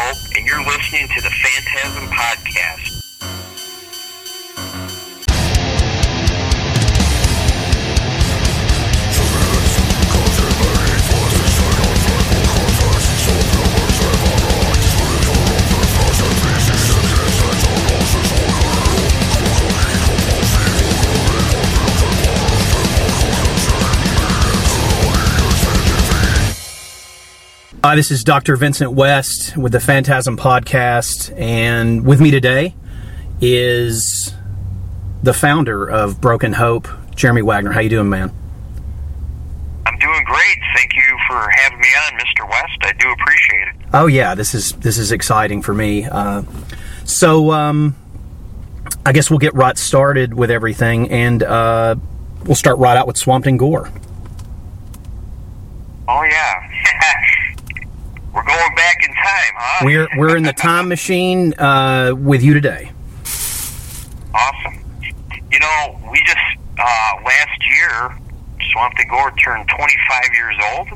Hope, and you're listening to the Phantasm Podcast. Hi, this is Dr. Vincent West with the Phantasm Podcast, and with me today is the founder of Broken Hope, Jeremy Wagner. How you doing, man? I'm doing great. Thank you for having me on, Mr. West. I do appreciate it. Oh yeah, this is this is exciting for me. Uh, so, um, I guess we'll get right started with everything, and uh, we'll start right out with Swamped in Gore. Oh yeah. We're going back in time, huh? We're we're in the time machine uh, with you today. Awesome. You know, we just uh, last year, Swamped in Gore turned 25 years old,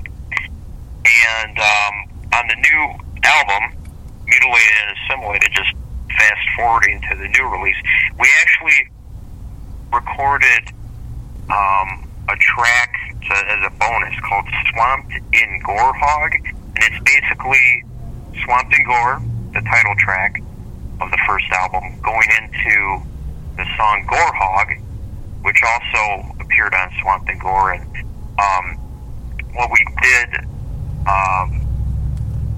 and um, on the new album, Mutilated and Assimilated, just fast forwarding to the new release, we actually recorded um, a track to, as a bonus called Swamped in Gore Hog, and it's basically Swamped in Gore, the title track of the first album, going into the song Gore Hog, which also appeared on Swamped in Gore. And um, what we did, um,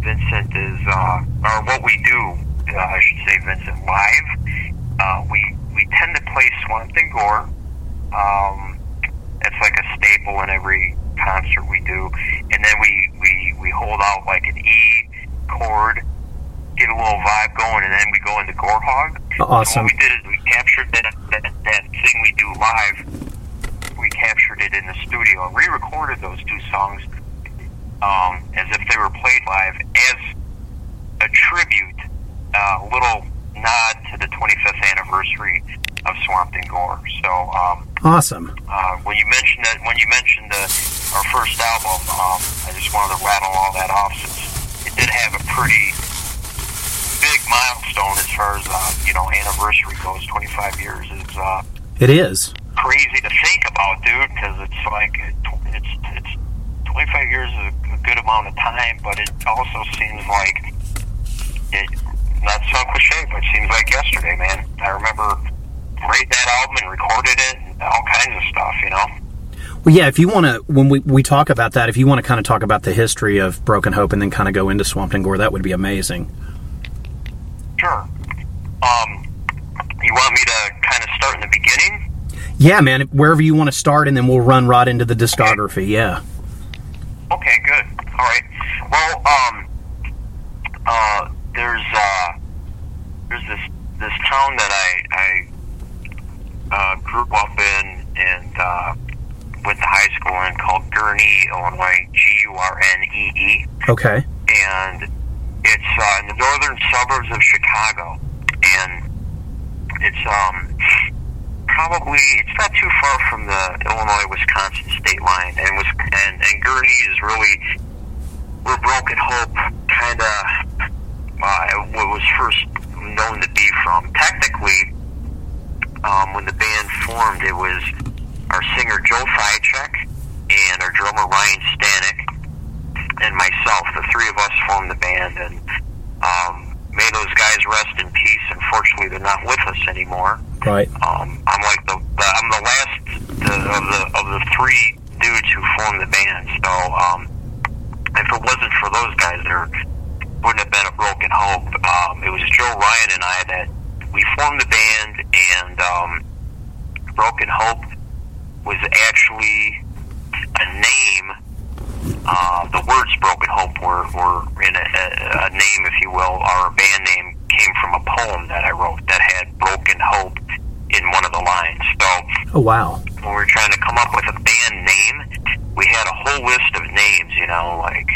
Vincent, is, uh, or what we do, uh, I should say, Vincent, live, uh, we, we tend to play Swamped in Gore. Um, it's like a staple in every concert we do. And then we, we, we hold out like an E chord, get a little vibe going, and then we go into Gore Hog. So Awesome. what we did is we captured that, that, that thing we do live, we captured it in the studio and re-recorded those two songs um, as if they were played live as a tribute, uh, a little nod to the 25th anniversary of Swamped in Gore. So um, Awesome. uh, when you mentioned that, when you mentioned the, our first album, um, I just wanted to rattle all that off since it did have a pretty big milestone as far as uh, you know anniversary goes. Twenty five years is uh, It is. crazy to think about, dude, because it's like it's it's twenty five years is a, good amount of time, but it also seems like it. Not so cliche, but it seems like yesterday, man. I remember writing that album and recorded it, all kinds of stuff, you know. Well, yeah. If you want to, when we, we talk about that, if you want to kind of talk about the history of Broken Hope and then kind of go into Swamped in Gore, that would be amazing. Sure. Um, you want me to kind of start in the beginning? Yeah, man. Wherever you want to start, and then we'll run right into the discography. Yeah. Okay, good. All right. Well, um, uh, there's uh, there's this this town that I I uh, grew up in and uh, went to high school in called Gurnee, Illinois. G U R N E E. Okay. and it's uh, in the northern suburbs of Chicago, and it's um probably it's not too far from the Illinois Wisconsin state line, and was and and Gurnee is really where Broken Hope kind of uh, was first known to be from. Technically, um, when the band formed, it was our singer Joe Ptacek and our drummer Ryan Stanek and myself, the three of us formed the band, and um, may those guys rest in peace. Unfortunately, they're not with us anymore. Right. Um, I'm like the, the I'm the last the, of the of the three dudes who formed the band. So um, if it wasn't for those guys, there wouldn't have been a Broken Hope. Um, it was Joe Ryan and I that we formed the band, and um, Broken Hope was actually a name uh, the words Broken Hope were, were in a, a, a name, if you will. Our band name came from a poem that I wrote that had Broken Hope in one of the lines. So Oh wow. when we were trying to come up with a band name, we had a whole list of names, you know, like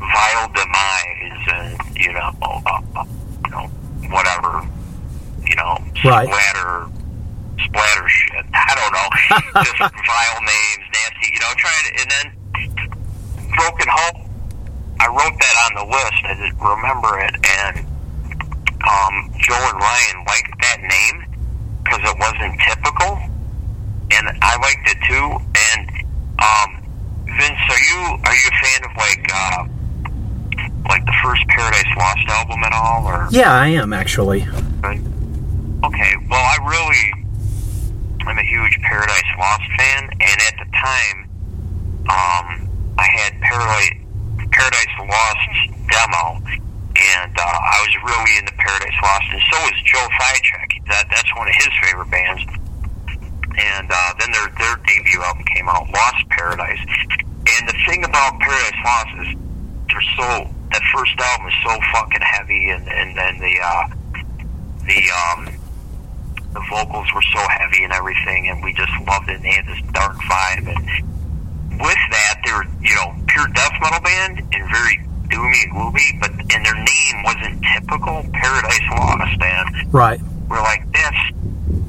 Vile Demise and, you know, uh, uh, you know, whatever, you know, Right. splatter, splatter shit. I don't know. Just vile names, nasty, you know, trying to, and then Broken Hope, I wrote that on the list. I didn't remember it, and um, Joe and Ryan liked that name because it wasn't typical, and I liked it too. And um, Vince, are you are you a fan of like uh, like the first Paradise Lost album at all, or? Yeah, I am actually. Okay, well, I really I'm a huge Paradise Lost fan, and at the time, um, I had Paradise Paradise Lost demo, and uh, I was really into Paradise Lost, and so was Joe Ptacek. That that's one of his favorite bands. And uh, then their their debut album came out, Lost Paradise. And the thing about Paradise Lost is they're so that first album is so fucking heavy, and and then the uh, the um, the vocals were so heavy and everything, and we just loved it. And they had this dark vibe, and with that, they were you know pure death metal band and very doomy and gloomy, but and their name wasn't typical Paradise Lost, and Right. we're like this.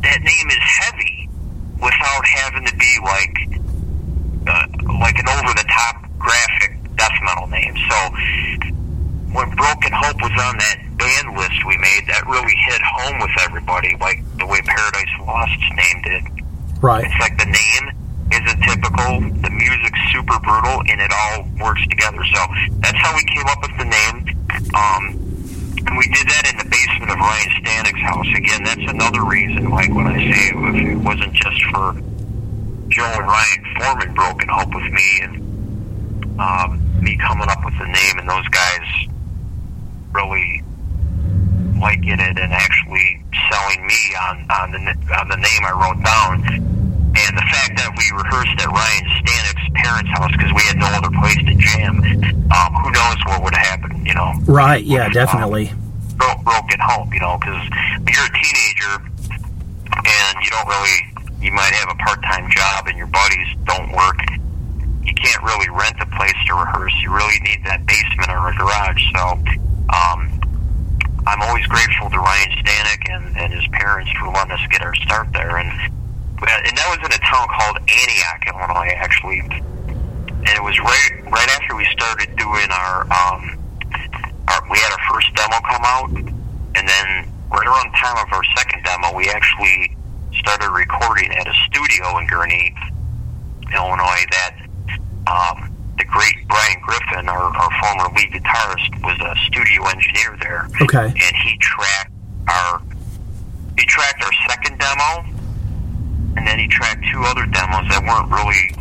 That name is heavy without having to be like uh, like an over the top graphic death metal name. So when Broken Hope was on that band list we made, that really hit home with everybody, like the way Paradise Lost's name did. Right. It's like the name isn't typical, the music's super brutal, and it all works together. So that's how we came up with the name. Um, and we did that in the basement of Ryan Stanek's house. Again, that's another reason, like when I say if it wasn't just for Joe and Ryan forming Broken Hope with me and um, me coming up with the name and those guys really liking it and actually selling me on, on the on the name I wrote down. And the fact that we rehearsed at Ryan Stanek's parents' house because we had no other place to jam, um, who knows what would happen, you know? Right. Yeah, definitely. Bro- broken hope, you know, because you're a teenager and you don't really, you might have a part-time job and your buddies don't work. You can't really rent a place to rehearse. You really need that basement or a garage. So, um, I'm always grateful to Ryan Stanek and, and his parents for letting us get our start there. And and that was in a town called Antioch, Illinois, actually. And it was right right after we started doing our um, our we had our first demo come out, and then right around the time of our second demo, we actually started recording at a studio in Gurnee, Illinois. That um, the great Brian Griffin, our, our former lead guitarist, was a studio engineer there Okay. and he tracked our he tracked our second demo and then he tracked two other demos that weren't really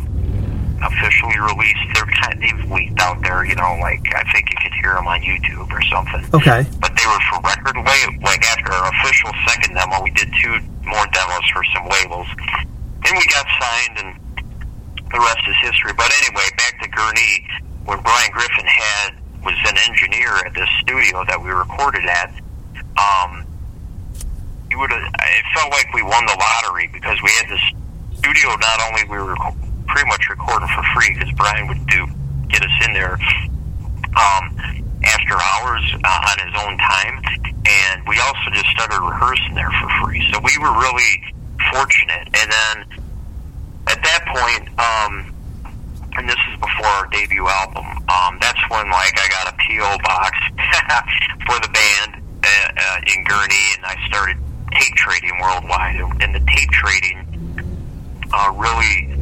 officially released they're kind of they've leaked out there you know like i think you could hear them on youtube or something Okay. but they were for record label like after our official second demo we did two more demos for some labels and we got signed and the rest is history. But anyway back to Gurnee when brian griffin had was an engineer at this studio that we recorded at um you would it felt like we won the lottery because we had this studio not only we were pretty much recording for free because brian would do get us in there um after hours uh, on his own time. And we also just started rehearsing there for free. So we were really fortunate. And then at that point um and this is before our debut album um that's when like i got a po box for the band uh, uh, in Gurnee and i started tape trading worldwide and the tape trading uh really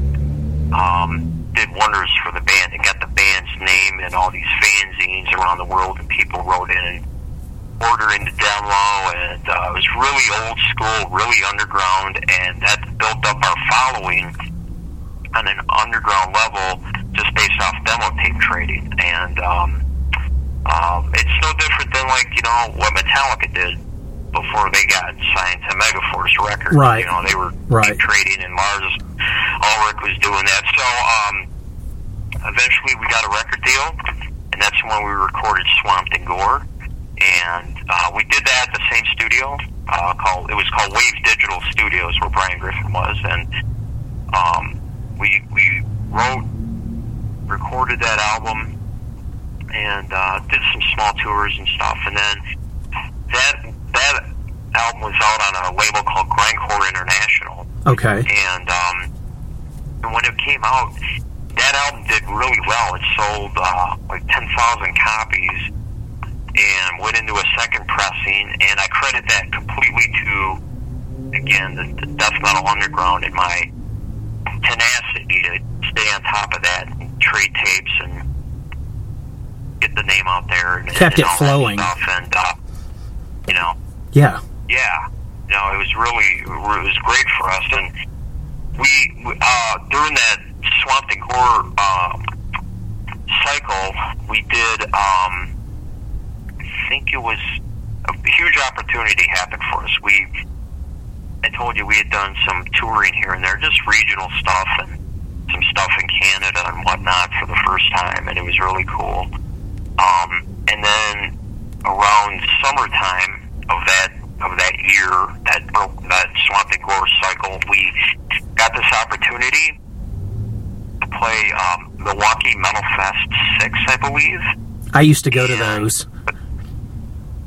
um did wonders for the band. It got the band's name in all these fanzines around the world, and people wrote in and ordering the demo, and uh, it was really old school, really underground, and that built up our following on an underground level just based off demo tape trading. And um, um, it's no different than like you know what Metallica did before they got signed to Megaforce Records. Right. You know they were Right. trading, and Lars Ulrich was doing that. So um, eventually we got a record deal, and that's when we recorded Swamped in Gore. And uh, we did that at the same studio uh, called it was called Wave Digital Studios, where Brian Griffin was, and um, we we wrote, recorded that album, and uh, did some small tours and stuff. And then that that album was out on a label called Grindcore International Okay. and um, and when it came out, that album did really well. It sold uh, like ten thousand copies and went into a second pressing. And I credit that completely to again the, the Death Metal Underground and my tenacity to stay on top of that, and trade tapes and get the name out there. And, Kept and it flowing. Stuff. And uh, you know, Yeah. yeah, no, it was really it was great for us, and we uh, during that Swamp and Gore uh, cycle, we did. Um, I think it was a huge opportunity happened for us. We, I told you we had done some touring here and there, just regional stuff and some stuff in Canada and whatnot for the first time, and it was really cool. Um, and then around summertime of that of that year, that broke that Swamp and Gore cycle, we got this opportunity to play um, Milwaukee Metal Fest six, I believe. I used to go to those.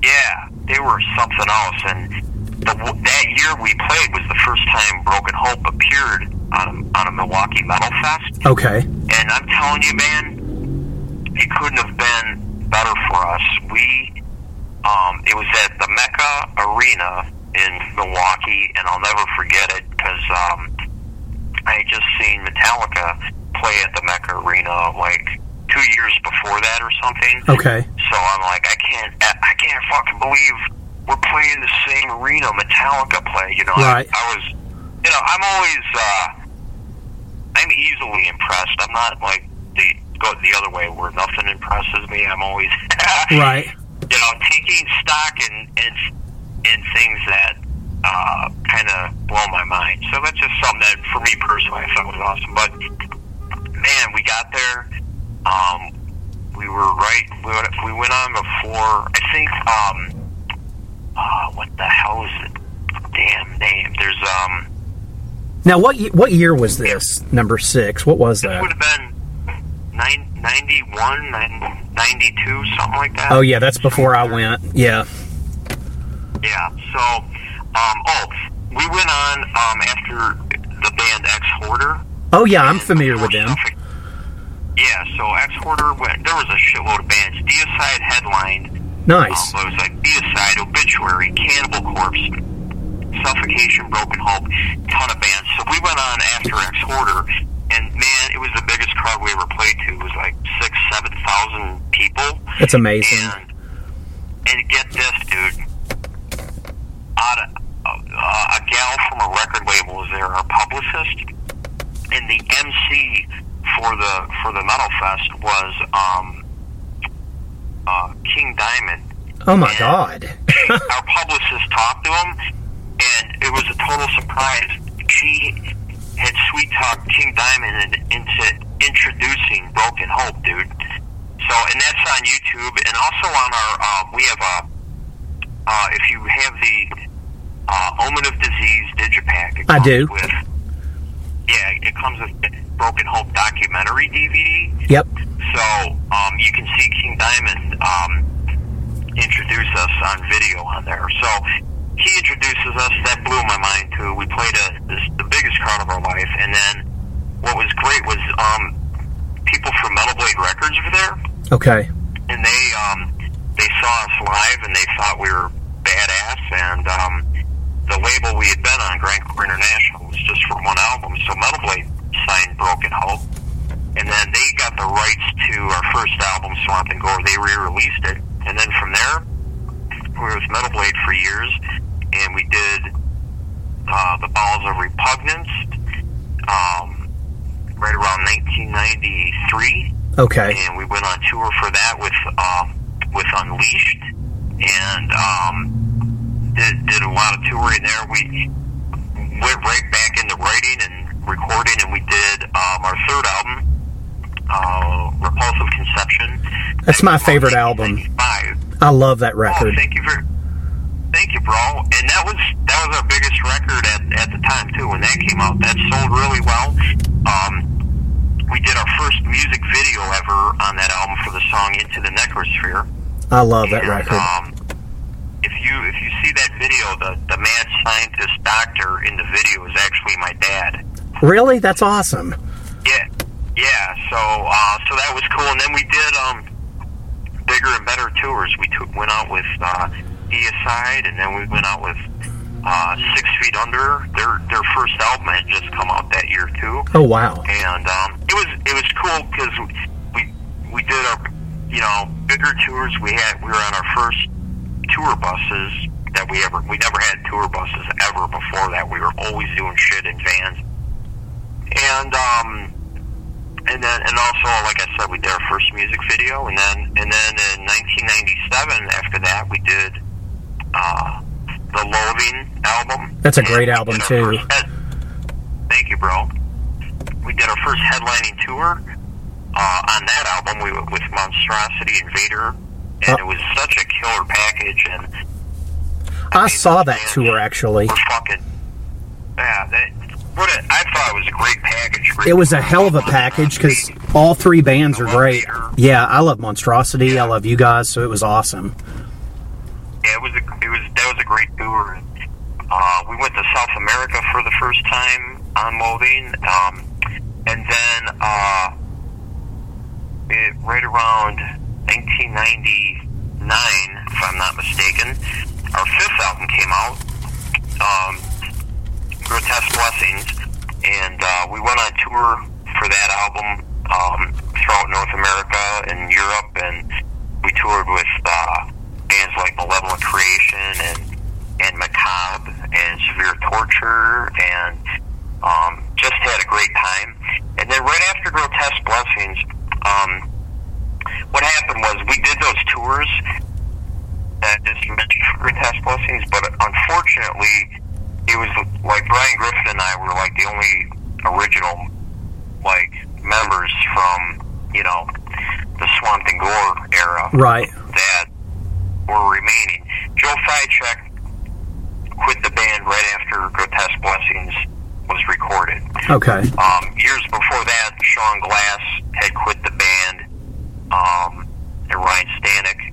Yeah, they were something else. And the, that year we played was the first time Broken Hope appeared on a, on a Milwaukee Metal Fest. Okay. And I'm telling you, man, it couldn't have been better for us. We, um, it was at the Mecca Arena in Milwaukee, and I'll never forget it because um, I had just seen Metallica play at the Mecca Arena like two years before that or something. Okay. So I'm like, I can't, I can't fucking believe we're playing the same arena Metallica play. You know, Right. I, I was, you know, I'm always, uh, I'm easily impressed. I'm not like the go the other way where nothing impresses me. I'm always, Right. you know, taking stock in in, in things that uh, kind of blow my mind. So that's just something that, for me personally, I thought was awesome. But man, we got there. Um, we were right. We went, we went on before. I think. Um, uh, what the hell is the damn name? There's um. Now, what what year was this? Number six. What was that? would have been nine, 91, 92, something like that. Oh yeah, that's before I went. Yeah. Yeah. So, um, oh, we went on um, after the band Ex Hoarder. Oh yeah, I'm familiar with them. Suffolk- Yeah. So Ex Hoarder went. There was a shitload of bands. Deicide headlined. Nice. Um, it was like Deicide, Obituary, Cannibal Corpse, Suffocation, Broken Hope, ton of bands. So we went on after Exhorder, and man, it was the biggest crowd we ever played to. It was like six, seven thousand people. That's amazing. And and get this, dude. Out of, uh, a gal from a record label was there, our publicist, and the MC for the for the Metal Fest was um, uh, King Diamond. Oh my and God. our publicist talked to him, and it was a total surprise. She had sweet talked King Diamond in- into introducing Broken Hope, dude. So, and that's on YouTube, and also on our, um, we have a, uh, if you have the uh, Omen of Disease Digipack, I do. With, yeah, it comes with Broken Hope documentary DVD. Yep. So um, you can see King Diamond um, introduce us on video on there. So he introduces us. That blew my mind too. We played a, this, the biggest crowd of our life, and then what was great was um, people from Metal Blade Records were there, Okay. and they um, they saw us live, and they thought we were badass. And um, the label we had been on, Grindcore International, was just for one album. So Metal Blade signed Broken Hope, and then they got the rights to our first album, Swamp and Gore. They re-released it, and then from there, we were with Metal Blade for years, and we did uh, the Bowels of Repugnance um, right around 1993 Okay. and we went on tour for that with um, with Unleashed, and um, did did a lot of touring there. We went right back into writing and recording, and we did um, our third album, uh, Repulsive Conception. That's my favorite album. I love that Oh, record. thank you very, thank you, bro. And that was that was our biggest record at, at the time too. When that came out, that sold really well. Um, we did our first music video ever on that album for the song "Into the Necrosphere." I love that record. Um, if you if you see that video, the the mad scientist doctor in the video is actually my dad. Really? That's awesome. Yeah, yeah. so uh, so that was cool. And then we did um, bigger and better tours. We took, went out with uh, Deicide, and then we went out with uh, Six Feet Under. Their their first album had just come out that year too. Oh wow! And um, it was it was cool because we we did our you know bigger tours. We had we were on our first tour buses that we ever we never had tour buses ever before that. We were always doing shit in vans. And um and then and also like I said we did our first music video and then and then in 1997 after that we did uh the Loathing album. That's a great album too. Head, thank you, bro. We did our first headlining tour uh, on that album. We with Monstrosity and Vader, and Oh. it was such a killer package. And I mean, saw that tour actually. Fucking yeah. That, what a, I thought it was a great package. Great It was a hell of a package because all three bands are great. Yeah, I love Monstrosity. I love you guys, so it was awesome. Yeah, it was a, it was that was a great tour. Uh, we went to South America for the first time on Loathing, um, and then uh, it, right around 1999, if I'm not mistaken, our fifth album came out, um, Grotesque Blessings, and uh, we went on tour for that album um, throughout North America and Europe, and we toured with uh, bands like Malevolent Creation and and Macabre and Severe Torture, and um, just had a great time. And then right after Grotesque Blessings, um, what happened was we did those tours that just mentioned Grotesque Blessings, but unfortunately, it was like Brian Griffin and I were like the only original like members from you know the Swamp and Gore era Right. that were remaining. Joe Ptacek quit the band right after Grotesque Blessings was recorded. Okay. Um, years before that, Shaun Glass had quit the band, um, and Ryan Stanek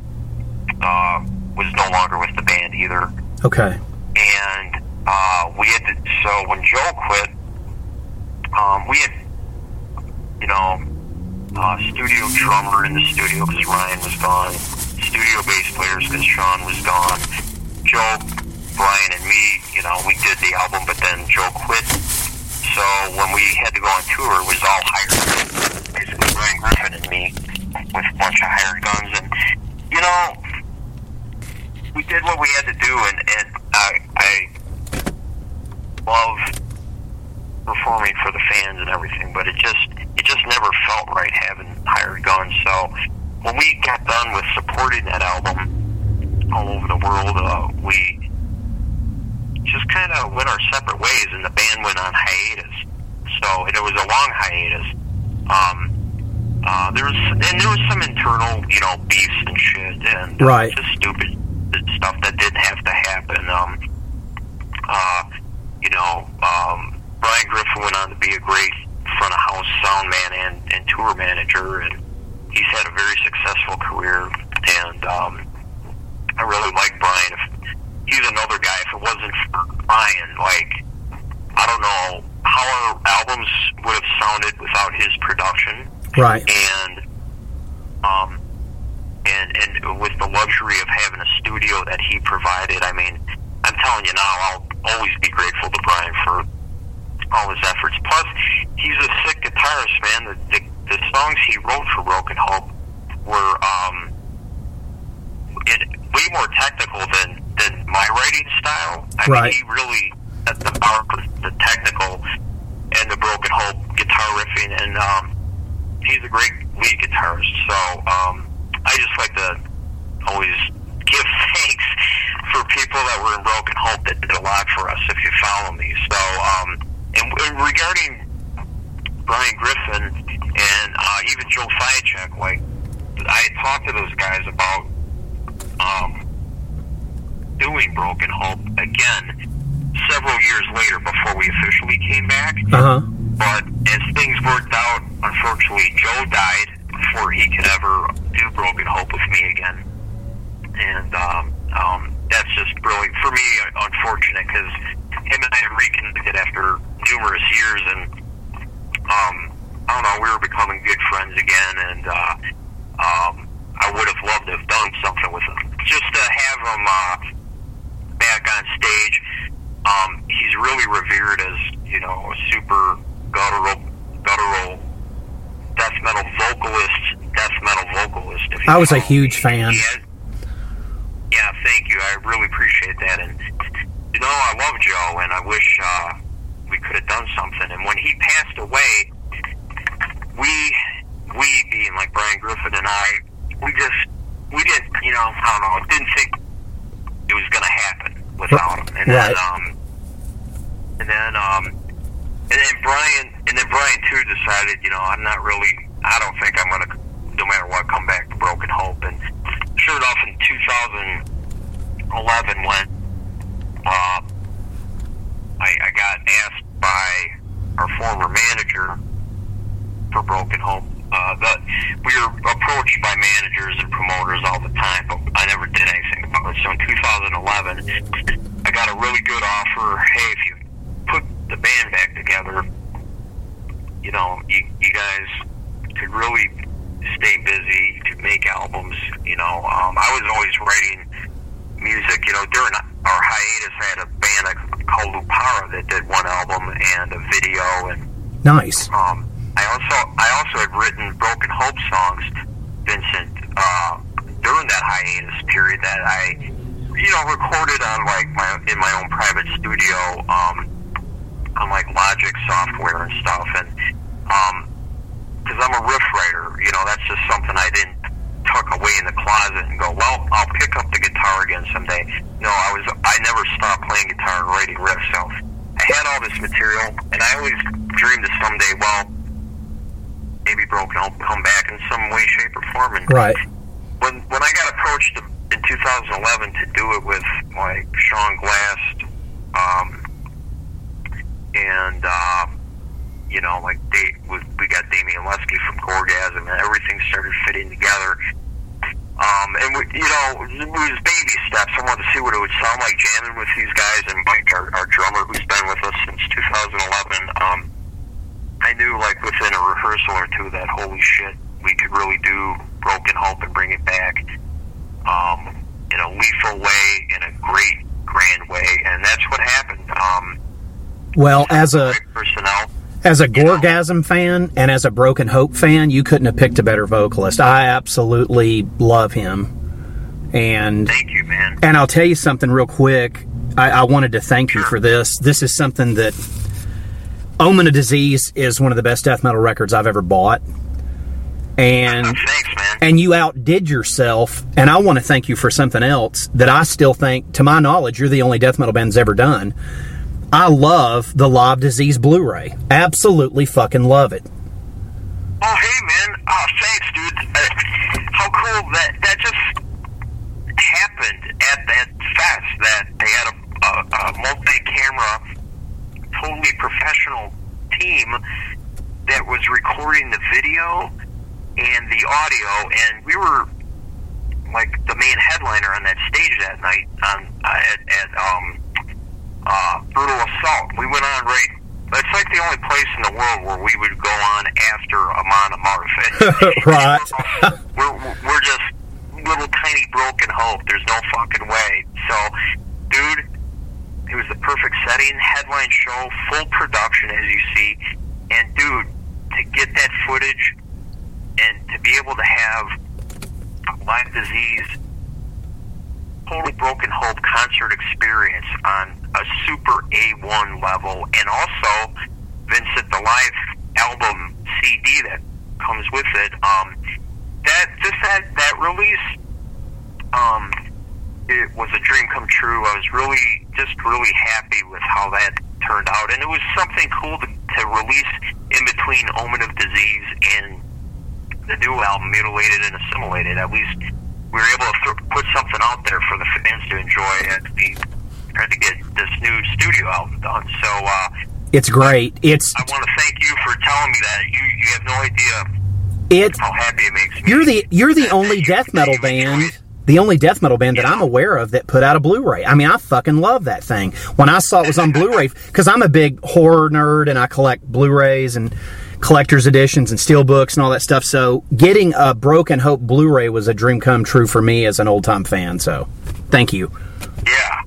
uh, was no longer with the band either. Okay. And uh, we had to, so when Joe quit, um, we had, you know, uh, studio drummer in the studio because Ryan was gone, studio bass players because Sean was gone. Joe, Brian, and me, you know, we did the album, but then Joe quit. So when we had to go on tour, it was all hired. Basically, Brian Griffin and me with a bunch of hired guns, and you know, we did what we had to do, and and I, I love performing for the fans and everything, but it just it just never felt right having hired guns. So when we got done with supporting that album all over the world, uh, we just kind of went our separate ways, and the band went on hiatus. So it was a long hiatus. Um, uh, there was and there was some internal, you know, beefs and shit, and uh, Right. just stupid stuff that didn't have to happen. Um, uh, you know, um, Brian Griffin went on to be a great front of house sound man and, and tour manager, and he's had a very successful career. And um, I really like Brian. If he's another guy, if it wasn't for Brian, like I don't know how our albums would have sounded without his production Right. and um and and with the luxury of having a studio that he provided, I mean, I'm telling you now, I'll always be grateful to Brian for all his efforts. Plus, he's a sick guitarist, man. The the, the songs he wrote for Broken Hope were um it, way more technical than than my writing style. I Right. mean, he really at the bar the technical and the Broken Hope guitar riffing, and um, he's a great lead guitarist. So um, I just like to always give thanks for people that were in Broken Hope that did a lot for us. If you follow me, so um, and, and regarding Brian Griffin and uh, even Joe Ptacek, like I had talked to those guys about um, doing Broken Hope again several years later before we officially came back. Uh huh. But as things worked out, unfortunately, Joe died before he could ever do Broken Hope with me again. And um, um, that's just really, for me, unfortunate because him and I reconnected after numerous years, and um, I don't know, we were becoming good friends again, and uh, um, I would have loved to have done something with him. Just to have him uh, back on stage. Um, he's really revered as, you know, a super guttural, guttural death metal vocalist, death metal vocalist. I was a huge fan. He had- yeah, thank you. I really appreciate that. And, you know, I love Joe, and I wish uh, we could have done something. And when he passed away, we, we being like Brian Griffin and I, we just, we didn't, you know, I don't know, didn't think it was going to happen without him. And Right. then, um, and then, um, and then Brian, and then Brian too decided, you know, I'm not really, Well, as a personnel. as a Gorgasm fan and as a Broken Hope fan, you couldn't have picked a better vocalist. I absolutely love him. And Thank you, man. and I'll tell you something real quick. I, I wanted to thank you for this. This is something that Omen of Disease is one of the best death metal records I've ever bought. And Thanks, man. and you outdid yourself. And I want to thank you for something else that I still think, to my knowledge, you're the only death metal band's ever done. I love the Live Disease Blu-ray. Absolutely fucking love it. Oh, hey, man. Oh, thanks, dude. Uh, how cool that that just happened at that fest. That they had a, a, a multi-camera, totally professional team that was recording the video and the audio, and we were like the main headliner on that stage that night on at, at um, uh, Brutal Assault. We went on right. It's like the only place in the world where we would go on after Amon Amarth. And- Right. we're we're just little tiny broken hope. There's no fucking way. So, dude, it was the perfect setting, headline show, full production as you see, and dude, to get that footage and to be able to have Live Disease, total broken hope concert experience on a super A1 level, and also Vincent the live album CD that comes with it. Um, that just that that release, um, it was a dream come true. I was really just really happy with how that turned out, and it was something cool to, to release in between Omen of Disease and the new album, Mutilated and Assimilated. At least we were able to th- put something out there for the fans to enjoy and we tried to get this new studio album done. So uh, It's great. It's I want to thank you for telling me that. You you have no idea it's how happy it makes me. you're the you're the only death metal band the only death metal band that I'm aware of that put out a Blu-ray. I mean, I fucking love that thing. When I saw it was on Blu-ray, because I'm a big horror nerd and I collect Blu-rays and collector's editions and steel books and all that stuff. So getting a Broken Hope Blu-ray was a dream come true for me as an old time fan. So thank you. Yeah.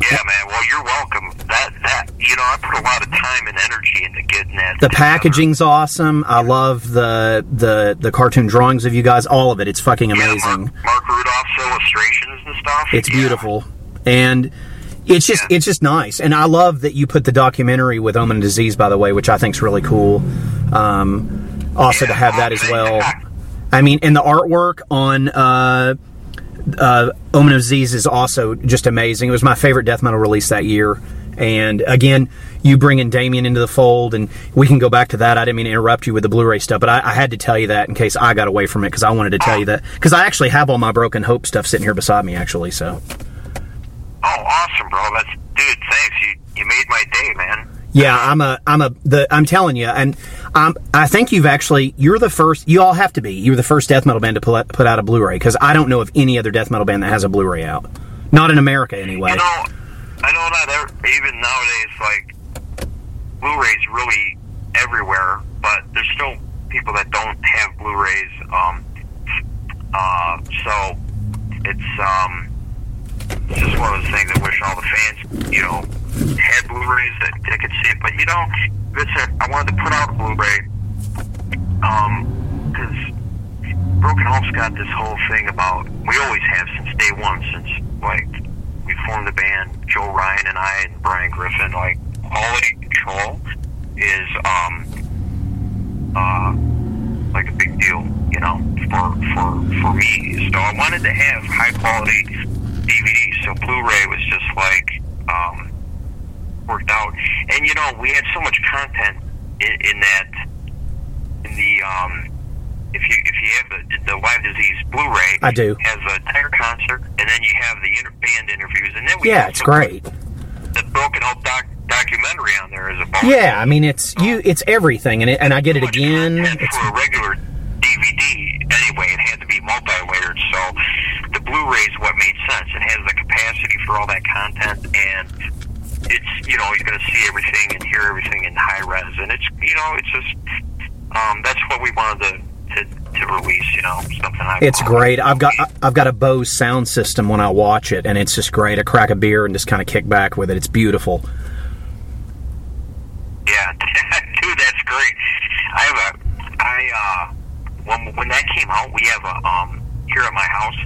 Yeah, man. Well, you're welcome. That that you know, I put a lot of time and energy into getting that. The packaging's awesome. I love the the the cartoon drawings of you guys. All of it. It's fucking Yeah, amazing. Mark, Mark Rudolph's illustrations and stuff. It's Yeah. beautiful, and it's just Yeah. it's just nice. And I love that you put the documentary with Omen Disease, by the way, which I think is really cool. Um, also to have that as well. I mean, and the artwork on uh, uh, Omen of Disease is also just amazing. It was my favorite death metal release that year. And again, you bringing Damien into the fold, and we can go back to that. I didn't mean to interrupt you with the Blu-ray stuff, but I, I had to tell you that in case I got away from it because I wanted to tell you that because I actually have all my Broken Hope stuff sitting here beside me, actually. So. Oh, awesome, bro. That's dude. Thanks. You you made my day, man. Yeah, I'm a, I'm a, the, I'm telling you, and I'm, I think you've actually, you're the first. You all have to be. You're the first death metal band to put put out a Blu-ray because I don't know of any other death metal band that has a Blu-ray out. Not in America, anyway. You know, I know not ev- even nowadays, like Blu-rays really everywhere, but there's still people that don't have Blu-rays. Um, uh, so it's um, it's just one of those things. I wish all the fans, you know, had Blu-rays that they could see it. But you know, listen, I wanted to put out a Blu-ray because Broken Hope's got this whole thing about we always have since day one, since like we formed the band, Joe Ryan and I and Brian Griffin, like quality control is um uh like a big deal, you know, for for for me. So I wanted to have high quality DVD. So Blu-ray was just like um worked out. And you know, we had so much content in, in that in the um if you if you have the the Live Disease Blu-ray, I do. has a entire concert, and then you have the inter- band interviews, and then we Yeah, it's great. The Broken Hope doc- documentary on there as a bonus. Yeah, I mean, it's you, it's everything, and it, and I get it again. It's for a regular DVD anyway. It had to be multi-layered, so the Blu-ray is what made sense. It has the capacity for all that content, and it's you know you're going to see everything and hear everything in high res, and it's you know it's just um, that's what we wanted to, to to release. You know, something I it's great. I've got I've got a Bose sound system when I watch it, and it's just great. I crack a beer and just kind of kick back with it. It's beautiful. Yeah, dude, that's great. I have a, I uh, when when that came out, we have a um here at my house,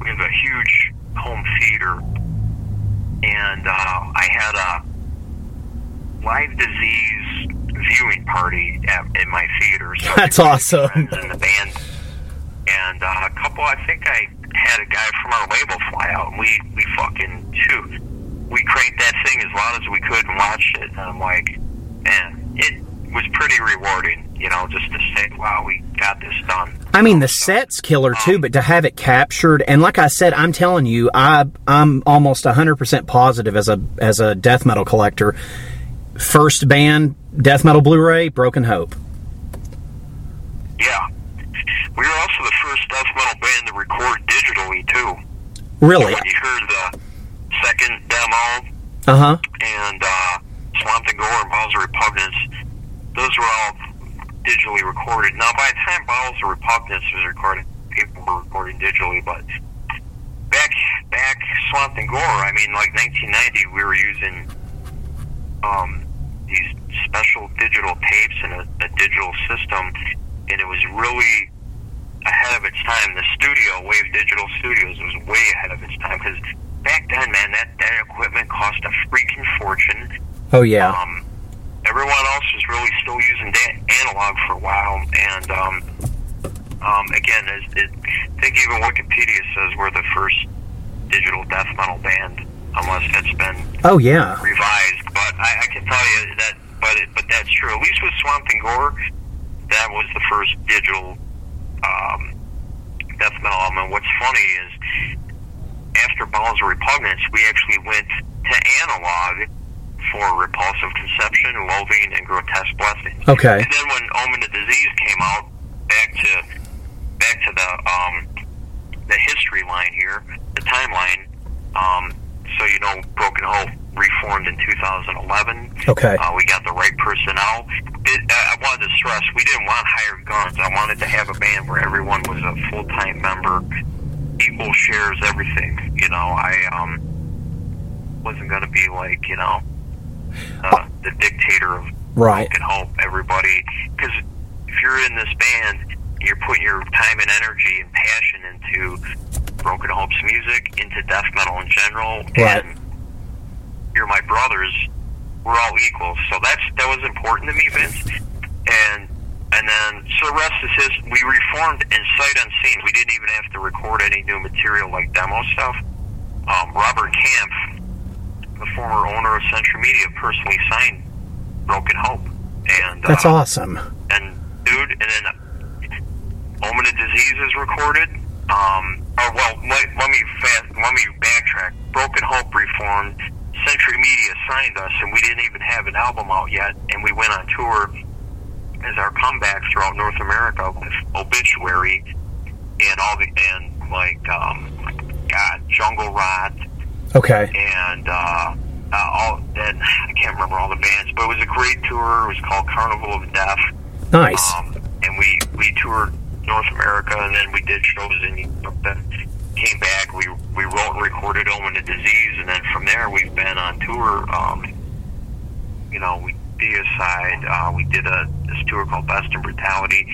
we have a huge home theater, and uh, I had a live disease viewing party at in my theater. So That's awesome. In the band, and uh, a couple. I think I had a guy from our label fly out, and we we fucking shoot. We cranked that thing as loud as we could and watched it. And I'm like, man, it was pretty rewarding, you know, just to say, wow, we got this done. I mean, the set's killer too, but to have it captured, and like I said, I'm telling you, I I'm almost 100 percent positive as a as a death metal collector. First band death metal Blu-ray, Broken Hope. Yeah. We were also the first death metal band to record digitally, too. Really? When you heard the second demo Uh huh. and uh, Swamp and Gore and Bowels of Repugnance, those were all digitally recorded. Now, by the time Bowels of Repugnance was recorded, people were recording digitally, but back back Swamp and Gore, I mean, like 1990, we were using um, these special digital tapes and a, a digital system, and it was really ahead of its time. The studio, Wave Digital Studios, was way ahead of its time because back then, man, that, that equipment cost a freaking fortune. Oh yeah. Um, everyone else was really still using da- analog for a while, and um, um, again, it, it, I think even Wikipedia says we're the first digital death metal band, unless that's been Oh yeah. revised. But I, I can tell you that, but it, but that's true. At least with Swamp and Gore, that was the first digital um, death metal album. And What's funny is after Bowels of Repugnance, we actually went to analog for Repulsive Conception, Loathing, and Grotesque Blessing. Okay. And then when Omen of Disease came out, back to back to the um, the history line here, the timeline. Um, so you know, Broken Hope reformed in 2011. Okay. Uh, we got the right personnel. It, uh, I wanted to stress we didn't want hired guns. I wanted to have a band where everyone was a full time member, equal shares, everything. You know, I um wasn't going to be like you know uh, the dictator of Right. Broken Hope. Everybody, because if you're in this band, you're putting your time and energy and passion into Broken Hope's music, into death metal in general, Right. and you're my brothers. We're all equal, so that's that was important to me, Vince. And and then so the rest is his. We reformed in sight unseen. We didn't even have to record any new material like demo stuff. Um, Robert Kampf, the former owner of Century Media, personally signed Broken Hope, and That's uh, awesome. and dude, and then Omen of Disease is recorded. Um, or well, let, let me fast, let me backtrack. Broken Hope reformed. Century Media signed us, and we didn't even have an album out yet, and we went on tour as our comeback throughout North America with Obituary and all the and like um, God, Jungle Rot, Okay. and uh, uh, all and I can't remember all the bands, but it was a great tour. It was called Carnival of Death. Nice. Um, and we we toured North America, and then we did shows in Europe. Came back. We we wrote and recorded Omen of Disease, and then from there we've been on tour. Um, you know, we Deicide. Uh, we did a this tour called Best in Brutality.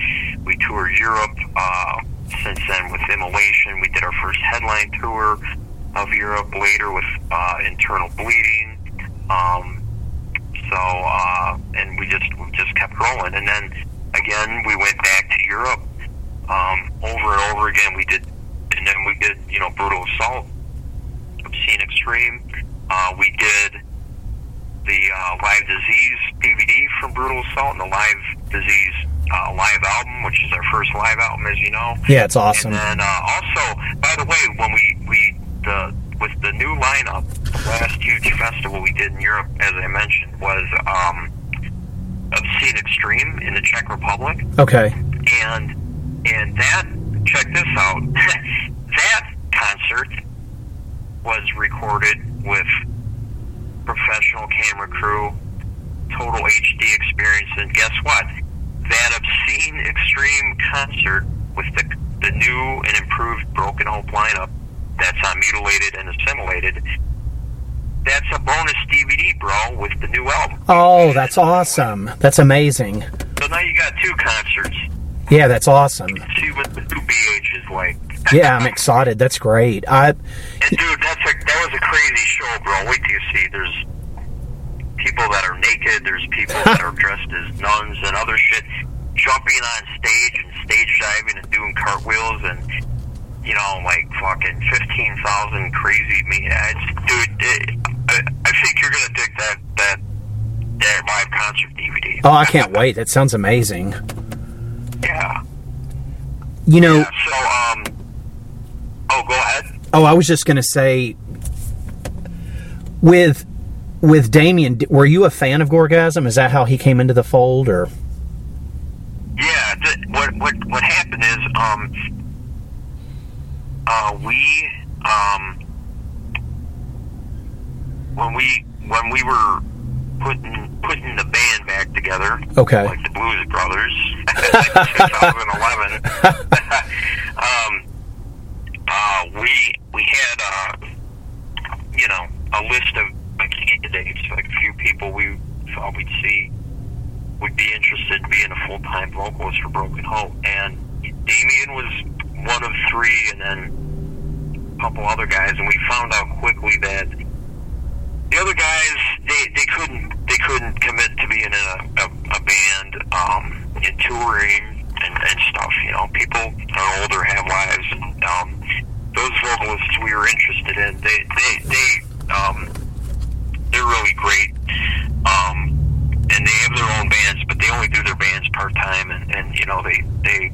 We toured Europe. Uh, since then with Immolation, we did our first headline tour of Europe later with uh, Internal Bleeding. Um, so uh, and we just we just kept rolling, and then again we went back to Europe um, over and over again. We did, and then we did you know brutal assault, obscene extreme. Uh, we did the uh, live disease DVD from brutal assault and the live disease uh, live album, which is our first live album, as you know. yeah, it's awesome. And then uh, also, by the way, when we we the with the new lineup, the last huge festival we did in Europe, as I mentioned, was um, Obscene Extreme in the Czech Republic, Okay. and and that check this out, that concert was recorded with professional camera crew, total HD experience, and guess what? That obscene extreme concert with the the new and improved Broken Hope lineup that's on Mutilated and Assimilated. That's a bonus DVD, bro, with the new album. Oh, that's awesome. That's amazing. So now you got two concerts. Yeah, that's awesome. See what the new BH is like. Yeah, I'm excited. That's great. I And dude, that's a that was a crazy show, bro. Wait till you see. There's people that are naked. There's people that are dressed as nuns and other shit, jumping on stage and stage diving and doing cartwheels and you know like fucking fifteen thousand crazy me. Dude, it, I, I think you're gonna dig that that that live concert DVD. oh, I can't wait. That sounds amazing. Yeah. You know, Yeah. So um. Oh, go ahead. oh, I was just going to say with with Damien, were you a fan of Gorgasm? Is that how he came into the fold or Yeah, th- what what what happened is um uh we um when we when we were putting putting the band back together Okay. like the Blues Brothers 2011 um uh we we had uh you know a list of candidates like a few people we thought we'd see would be interested in being a full time vocalist for Broken Hope. And Damien was one of three, and then a couple other guys. And we found out quickly that the other guys they, they couldn't they couldn't commit to being in a, a, a band um, and touring and, and stuff. You know, people are older, have lives, and um, those vocalists we were interested in, they they they um, they're really great. Um, and they have their own bands, but they only do their bands part time, and, and you know they they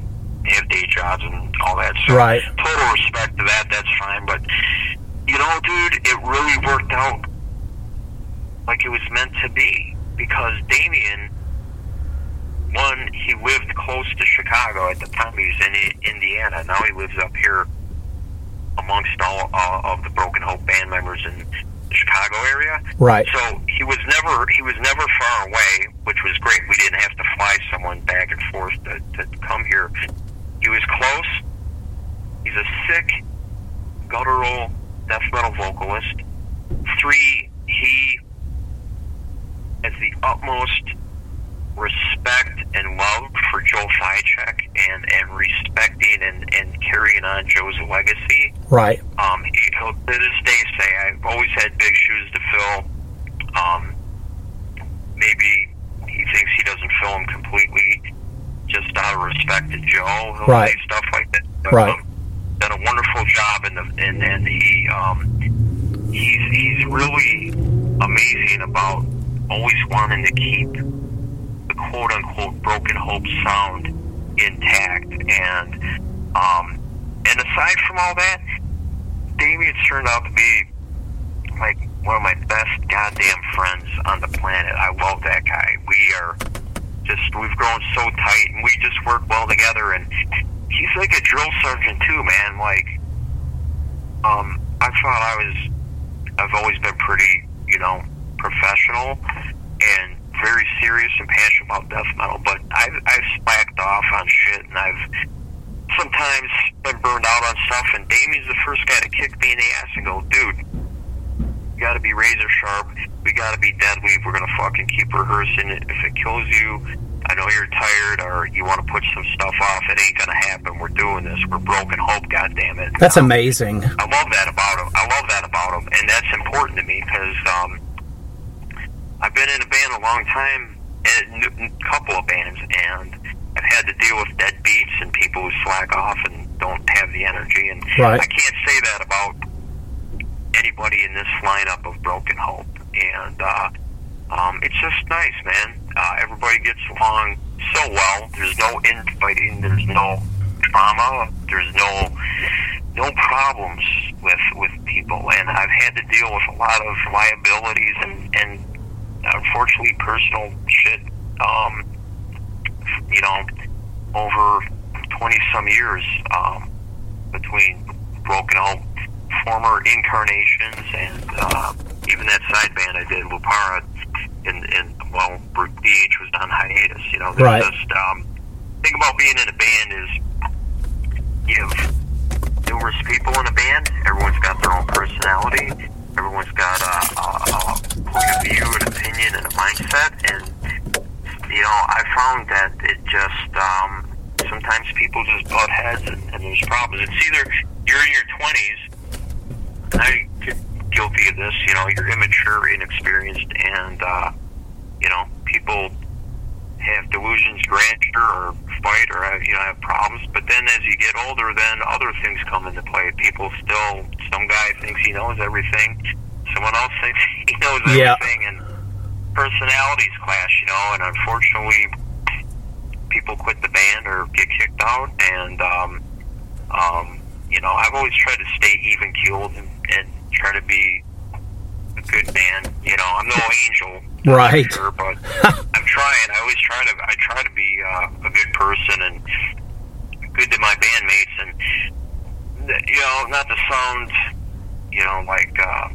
have day jobs and all that. So Right. total respect to that. That's fine, but you know, dude, it really worked out like it was meant to be because Damien, one, he lived close to Chicago at the time. He was in Indiana. Now he lives up here amongst all uh, of the Broken Hope band members, in the Chicago area. Right. So he was never he was never far away, which was great. We didn't have to fly someone back and forth to, to come here. He was close. He's a sick, guttural death metal vocalist. Three, has the utmost respect and love for Joe Ptacek and, and respecting and, and carrying on Joe's legacy. Right. Um, he, he'll to this day say, I've always had big shoes to fill. Um, maybe he thinks he doesn't fill them completely just out of respect to Joe. He'll Right. say stuff like that. But, Right. Um, done a wonderful job in the and, and he um, he's he's really amazing about always wanting to keep the quote unquote broken hope sound intact and um, and aside from all that, Damien's turned out to be like one of my best goddamn friends on the planet. I love that guy. We are just we've grown so tight and we just work well together and he's like a drill sergeant too, man. Like um I thought I was I've always been pretty, you know, professional and very serious and passionate about death metal, but I've I've slacked off on shit and I've sometimes been burned out on stuff and Damien's the first guy to kick me in the ass and go, dude, you gotta be razor sharp. We gotta be deadly. We're gonna fucking keep rehearsing. It. If it kills you, I know you're tired or you want to put some stuff off. It ain't gonna happen. We're doing this. We're broken hope. God damn it. That's Um, amazing. I love that about him. I love that about him, and that's important to me because um, I've been in a band a long time, a couple of bands, and I've had to deal with dead beats and people who slack off and don't have the energy. And Right. I can't say that about anybody in this lineup of Broken Hope. And uh, um, it's just nice, man. Uh, everybody gets along so well. There's no infighting. There's no trauma. There's no no problems with with people. And I've had to deal with a lot of liabilities and and unfortunately personal shit. Um, you know, over twenty some years um, between Broken Hope, former incarnations, and uh, even that side band I did, Lupara, and and well, BH was on hiatus. You know, Right. just um, thing about being in a band is you have numerous people in a band. Everyone's got their own personality. Everyone's got a, a, a point of view, an opinion, and a mindset. And you know, I found that it just um, sometimes butt heads, and, there's problems. It's either you're in your twenties. I get guilty of this. You know, you're immature, inexperienced, and uh, you know, people have delusions, grandeur, or fight, or have, you know, have problems. But then, as you get older, then other things come into play. People still, some guy thinks he knows everything. Someone else thinks he knows Yeah. everything, and personalities clash. You know, and unfortunately, people quit the band or get kicked out. And um, um, you know, I've always tried to stay even keeled and, and try to be a good man. You know, I'm no angel, Right. Sure, but I'm trying. I always try to. I try to be uh, a good person and good to my bandmates, and you know, not to sound, you know, like uh,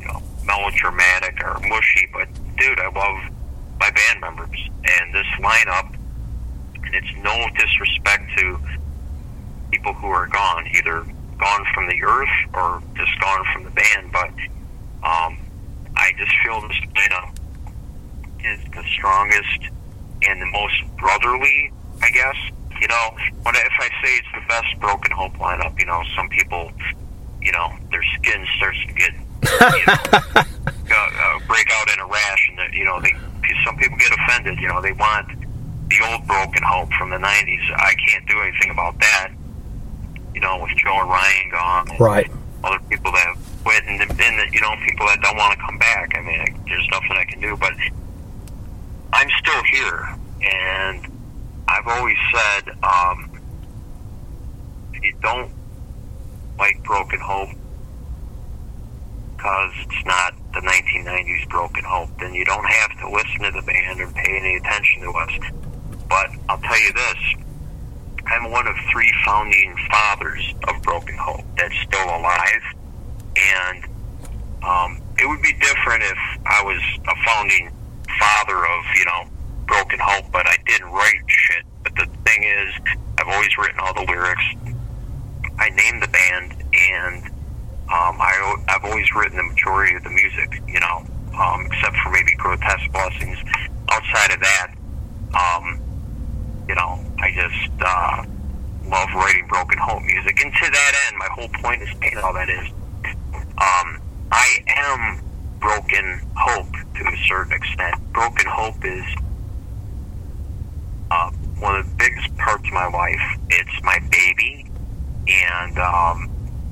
you know, melodramatic or mushy, but dude, I love my band members. And this lineup, and it's no disrespect to people who are gone, either gone from the earth or just gone from the band, but um, I just feel this lineup is the strongest and the most brotherly, I guess. You know, when if I say it's the best Broken Hope lineup, you know, some people, you know, their skin starts to get, you know, uh, uh, break out in a rash, and that, you know, they some people get offended. You know, they want the old Broken Hope from the '90s. I can't do anything about that. You know, with Joe and Ryan gone, and Right. other people that have quit, and, and you know, people that don't want to come back. I mean, I, there's nothing I can do, but I'm still here, and I've always said, um, if you don't like Broken Hope because it's not the 1990s Broken Hope, then you don't have to listen to the band or pay any attention to us. But I'll tell you this. I'm one of three founding fathers of Broken Hope that's still alive. And um, it would be different if I was a founding father of, you know, Broken Hope, but I didn't write shit. But the thing is, I've always written all the lyrics. I named the I, I've always written the majority of the music, you know, um, except for maybe Grotesque Blessings. Outside of that, um, you know, I just uh, love writing Broken Hope music. And to that end, my whole point is saying all that is, um, I am Broken Hope to a certain extent. Broken Hope is uh, one of the biggest parts of my life. It's my baby, and um,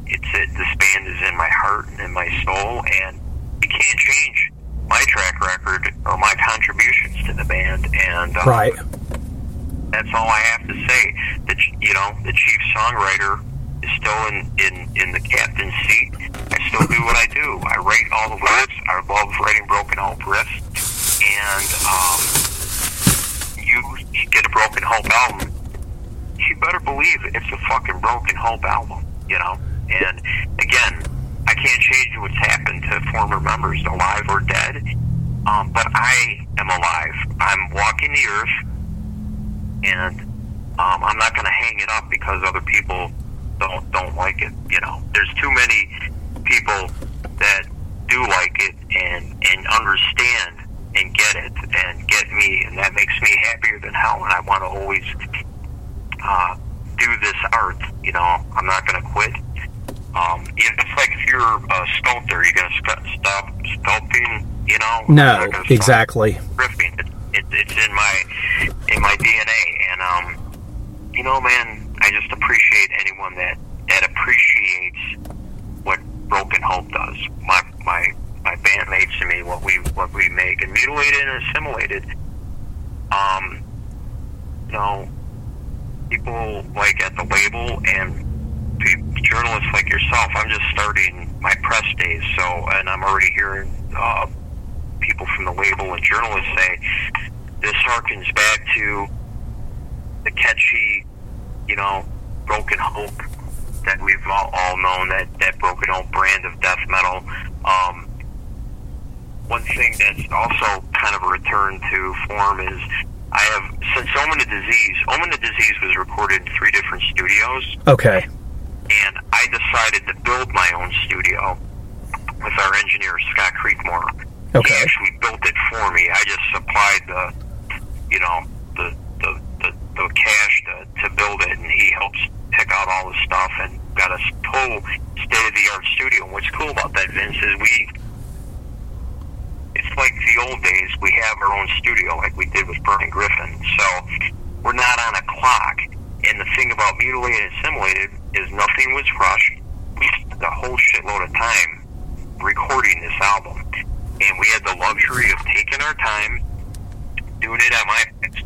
it's it, this band is in my heart and in my soul, and you can't change my track record or my contributions to the band. And um, right, that's all I have to say. That you know the chief songwriter is still in in in the captain's seat. I still do what I do. I write all the lyrics. I love writing Broken Hope riffs, and um, you get a Broken Hope album. You better believe it's a fucking Broken Hope album. You know. And again, I can't change what's happened to former members, alive or dead. Um, but I am alive. I'm walking the earth, and um, I'm not going to hang it up because other people don't don't like it. You know, there's too many people that do like it and and understand and get it and get me, and that makes me happier than hell. And I want to always uh, do this art. You know, I'm not going to quit. Um, it's like if you're a sculptor, you're going to st- stop sculpting. You know, no, exactly. Riffing. It, it, it's in my in my DNA, and um, you know, man, I just appreciate anyone that that appreciates what Broken Hope does. My my my bandmates and me, what we what we make, and mutilated and assimilated. Um, you know, people like at the label and journalists like yourself. I'm just starting my press days, so and I'm already hearing uh, people from the label and journalists say this harkens back to the catchy, you know, Broken Hope that we've all, all known that that Broken Hope brand of death metal. Um, one thing that's also kind of a return to form is I have since Omen of Disease. Omen of Disease was recorded in three different studios. Okay and I decided to build my own studio with our engineer Scott Creekmore. Okay. He actually built it for me. I just supplied the, you know, the the, the, the cash to, to build it, and he helps pick out all the stuff and got us total state of the art studio. And what's cool about that, Vince, is we. It's like the old days. We have our own studio, like we did with Burning Griffin. So we're not on a clock. And the thing about mutilated and assimilated is nothing was rushed. We spent a whole shitload of time recording this album, and we had the luxury of taking our time, doing it at my best,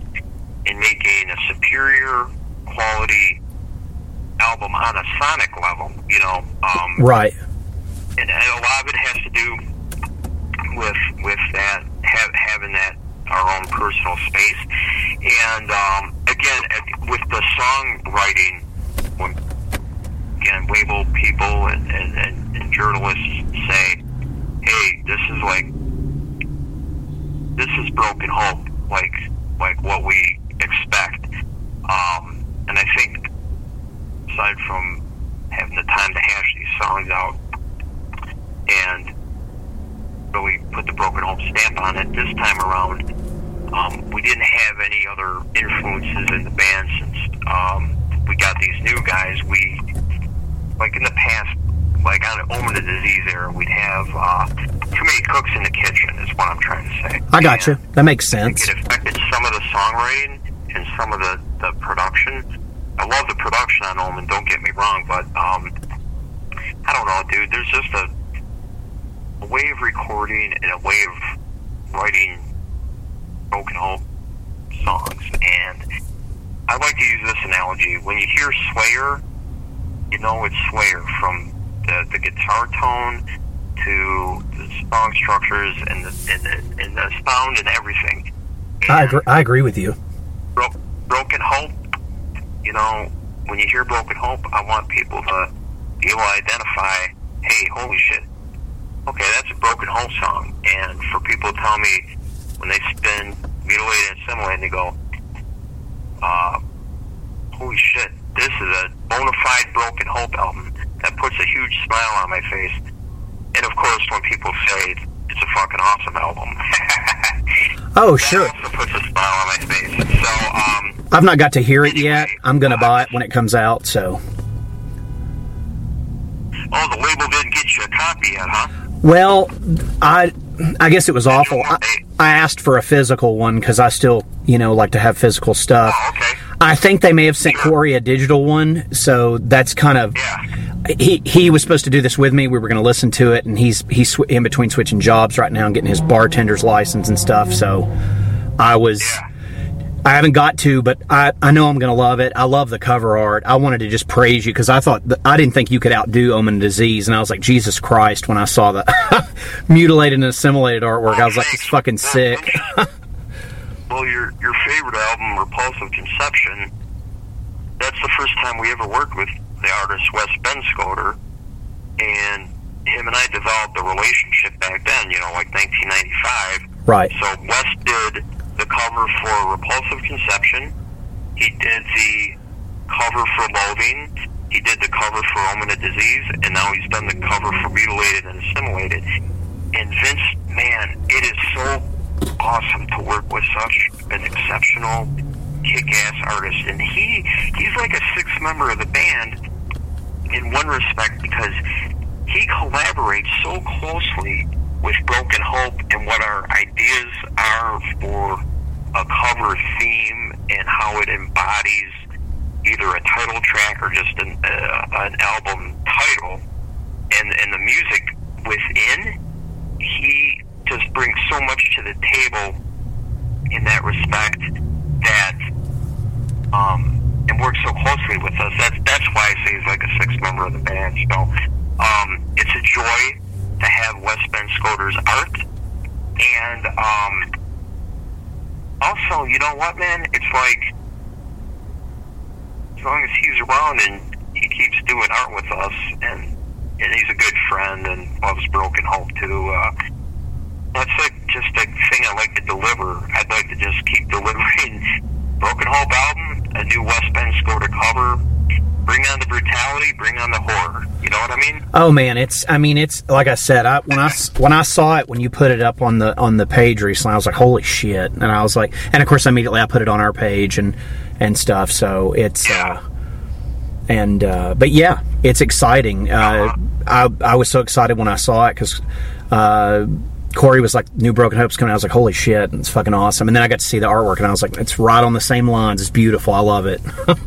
and making a superior quality album on a sonic level. You know, um, right? And, and a lot of it has to do with with that have, having that our own personal space, and um, again with the songwriting when again, label people and, and, and, and journalists say, hey, this is like, this is broken hope, like, like what we expect. Um, and I think, aside from having the time to hash these songs out and really put the broken hope stamp on it, this time around, um, we didn't have any other influences in the band since um, we got these new guys. We like in the past, like on Omen of Disease era, we'd have uh, too many cooks in the kitchen. Is what I'm trying to say. I got and you. That makes sense. It affected some of the songwriting and some of the the production. I love the production on Omen. Don't get me wrong, but um, I don't know, dude. There's just a, a way of recording and a way of writing broken hope songs, and I like to use this analogy. When you hear Slayer you know it's Slayer from the, the guitar tone to the song structures and the, and the, and the sound and everything. And I agree, I agree with you. Bro, Broken Hope, you know, when you hear Broken Hope, I want people to be able to identify, hey, holy shit, okay, that's a Broken Hope song. And for people to tell me when they spin Mutilated and Assimilated, they go, uh, holy shit, this is a bona fide Broken Hope album. That puts a huge smile on my face. And of course, when people say it's a fucking awesome album. oh, sure. also puts a smile on my face. So, um, I've not got to hear it yet. I'm going to uh, buy it when it comes out, so. oh, the label didn't get you a copy yet, huh? Well, I I guess it was awful. I, I asked for a physical one because I still, you know, like to have physical stuff. Oh, okay. I think they may have sent Corey a digital one, so that's kind of. He he was supposed to do this with me. We were going to listen to it, and he's he's in between switching jobs right now and getting his bartender's license and stuff. So I was. I haven't got to, but I, I know I'm going to love it. I love the cover art. I wanted to just praise you because I thought that, I didn't think you could outdo Omen Disease, and I was like, Jesus Christ! When I saw the mutilated and assimilated artwork, I was like, it's fucking sick. Well, your your favorite album, Repulsive Conception, that's the first time we ever worked with the artist Wes Benscoter, and him and I developed a relationship back then. You know, like 1995. Right. So Wes did the cover for Repulsive Conception. He did the cover for Loathing. He did the cover for Omen of Disease, and now he's done the cover for Mutilated and Assimilated. And Vince, man, it is so awesome to work with such an exceptional, kick-ass artist. And he he's like a sixth member of the band in one respect because he collaborates so closely with Broken Hope and what our ideas are for a cover theme and how it embodies either a title track or just an, uh, an album title and and the music within he just brings so much to the table in that respect that um and works so closely with us. That's that's why I say he's like a sixth member of the band. So um, it's a joy to have West Ben Scoter's art, and um, also, you know what, man? It's like as long as he's around and he keeps doing art with us, and and he's a good friend and loves Broken Hope too. Uh, that's like just a thing I like to deliver. I'd like to just keep delivering Broken Hope album, a new West Bend Ben to cover. Bring on the brutality, bring on the horror. You know what I mean? Oh man, it's I mean it's like I said, I when I when I saw it when you put it up on the on the page recently, I was like, holy shit! And I was like, and of course immediately I put it on our page and and stuff. So it's uh, and uh, but yeah, it's exciting. Uh, I I was so excited when I saw it because. Uh, Corey was like, "New Broken Hope's coming." I was like, "Holy shit, and it's fucking awesome!" And then I got to see the artwork, and I was like, "It's right on the same lines. It's beautiful. I love it."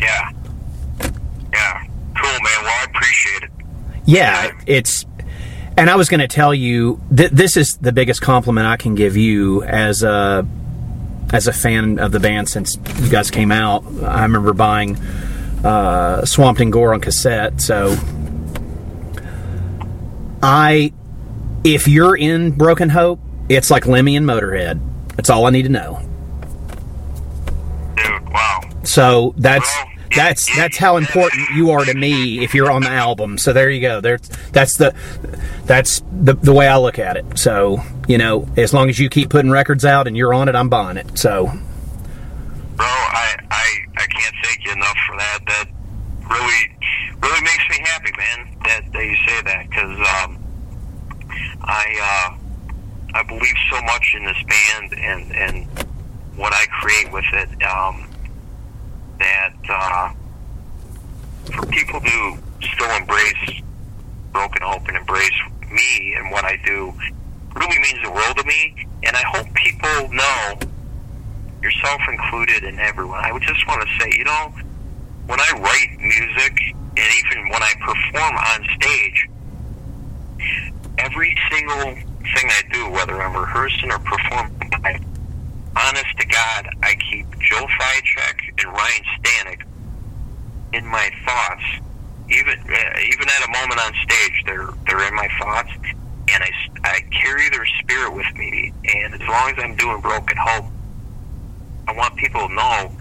Yeah. Yeah. Cool, man. Well, I appreciate it. Yeah, it's. And I was going to tell you th- this is the biggest compliment I can give you as a as a fan of the band since you guys came out. I remember buying uh, Swamped in Gore on cassette, so I if you're in Broken Hope, it's like Lemmy and Motorhead. That's all I need to know. Dude, wow. So that's Well, that's it- that's how important you are to me if you're on the album. So there you go. There's that's the that's the the way I look at it. So you know, as long as you keep putting records out and you're on it, I'm buying it. So Bro, I, I, I can't thank you enough for that. That really, really makes me happy, man, that, that you say that. Because um, I, uh, I believe so much in this band and, and what I create with it um, that uh, for people to still embrace Broken Hope and embrace me and what I do really means the world to me. And I hope people know yourself included and everyone. I would just want to say, you know, when I write music and even when I perform on stage, every single thing I do, whether I'm rehearsing or performing, I, honest to God, I keep Joe Ptacek and Ryan Stanek in my thoughts. Even uh, even at a moment on stage, they're they're in my thoughts, and I, I carry their spirit with me. And as long as I'm doing Broken Hope, I want people to know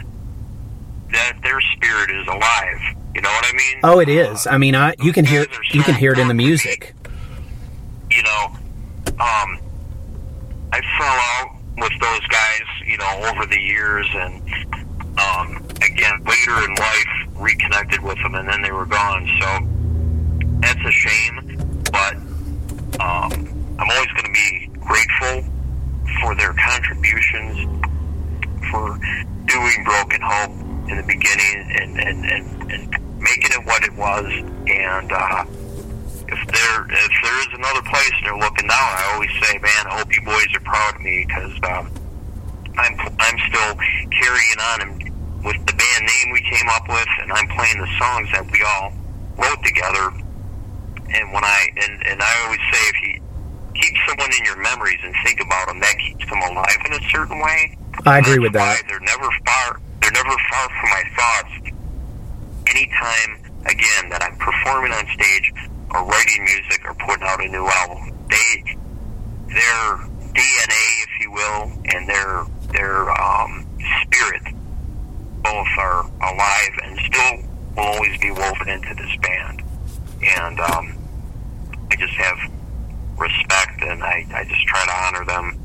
that their spirit is alive. You know what I mean? oh, it is. I mean, I you can hear you can hear it in the music. Um, I fell out with those guys, you know, over the years, and um, again later in life reconnected with them, and then they were gone. So that's a shame, but um, I'm always going to be grateful for their contributions, for doing Broken Hope in the beginning, and and and, and making it what it was, and. Uh, there if there is another place and they're looking down, I always say, man, I hope you boys are proud of me because um, I'm I'm still carrying on and with the band name we came up with, and I'm playing the songs that we all wrote together. And when I and and I always say, if you keep someone in your memories and think about them, that keeps them alive in a certain way. I agree with that. They're never far. They're never far from my thoughts. Anytime again that I'm performing on stage or writing music or putting out a new album. They, their DNA, if you will, and their their um, spirit, both are alive and still will always be woven into this band. And um, I just have respect, and I, I just try to honor them.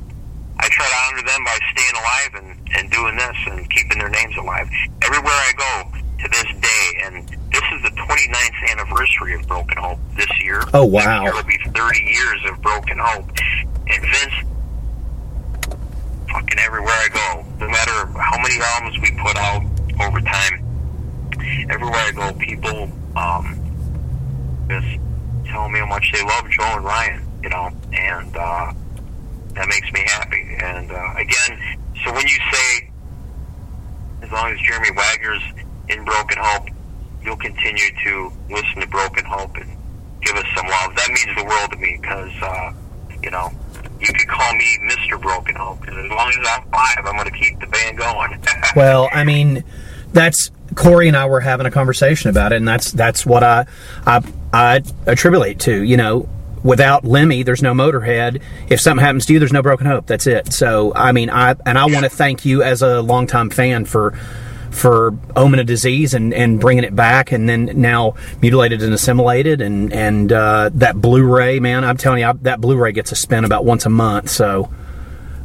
I try to honor them by staying alive and, and doing this and keeping their names alive. Everywhere I go to this day, and this is the 29th anniversary of Broken Hope this year. Oh, wow. It'll be 30 years of Broken Hope. And Vince, fucking everywhere I go, no matter how many albums we put out over time, everywhere I go, people um, just tell me how much they love Joe and Ryan, you know, and uh, that makes me happy. And uh, again, so when you say, as long as Jeremy Wagner's in Broken Hope, you'll continue to listen to Broken Hope and give us some love. That means the world to me because, uh, you know, you could call me Mr. Broken Hope because as long as I'm alive, I'm going to keep the band going. well, I mean, that's Corey and I were having a conversation about it, and that's that's what I I, I attribute to. You know, without Lemmy, there's no Motorhead. If something happens to you, there's no Broken Hope. That's it. So, I mean, I and I want to thank you as a longtime fan for for Omen of Disease and, and bringing it back, and then now mutilated and assimilated, and and uh, that Blu-ray, man, I'm telling you, I, that Blu-ray gets a spin about once a month. So,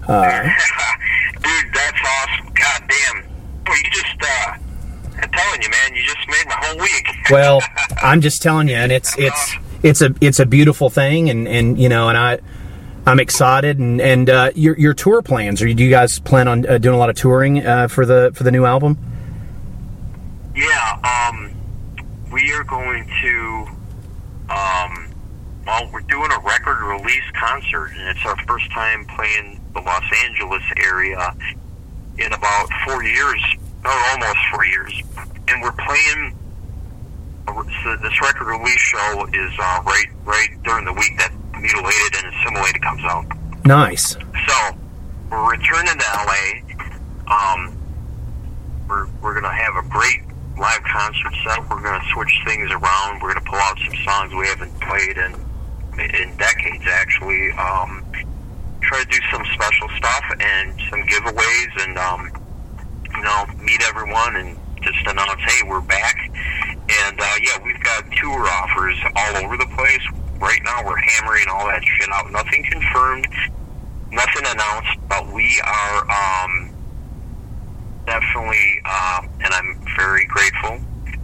uh, dude, that's awesome. God damn, well, you just. Uh, I'm telling you, man, you just made my whole week. well, I'm just telling you, and it's it's it's a it's a beautiful thing, and and you know, and I. I'm excited, and and uh, your your tour plans. Are do you guys plan on uh, doing a lot of touring uh, for the for the new album? Yeah, um, we are going to, um, well, we're doing a record release concert, and it's our first time playing the Los Angeles area in about four years, or almost four years. And we're playing, so this record release show is uh, right, right during the week that Mutilated and Assimilated comes out. Nice. So, we're returning to LA. Um, we're, we're going to have a great live concert set. We're going to switch things around. We're going to pull out some songs we haven't played in in decades, actually. Um, try to do some special stuff and some giveaways, and um, you know, meet everyone and just announce, hey, we're back. And uh, yeah, we've got tour offers all over the place. Right now, we're hammering all that shit out. Nothing confirmed, nothing announced, but we are. Um, definitely, uh, and I'm very grateful.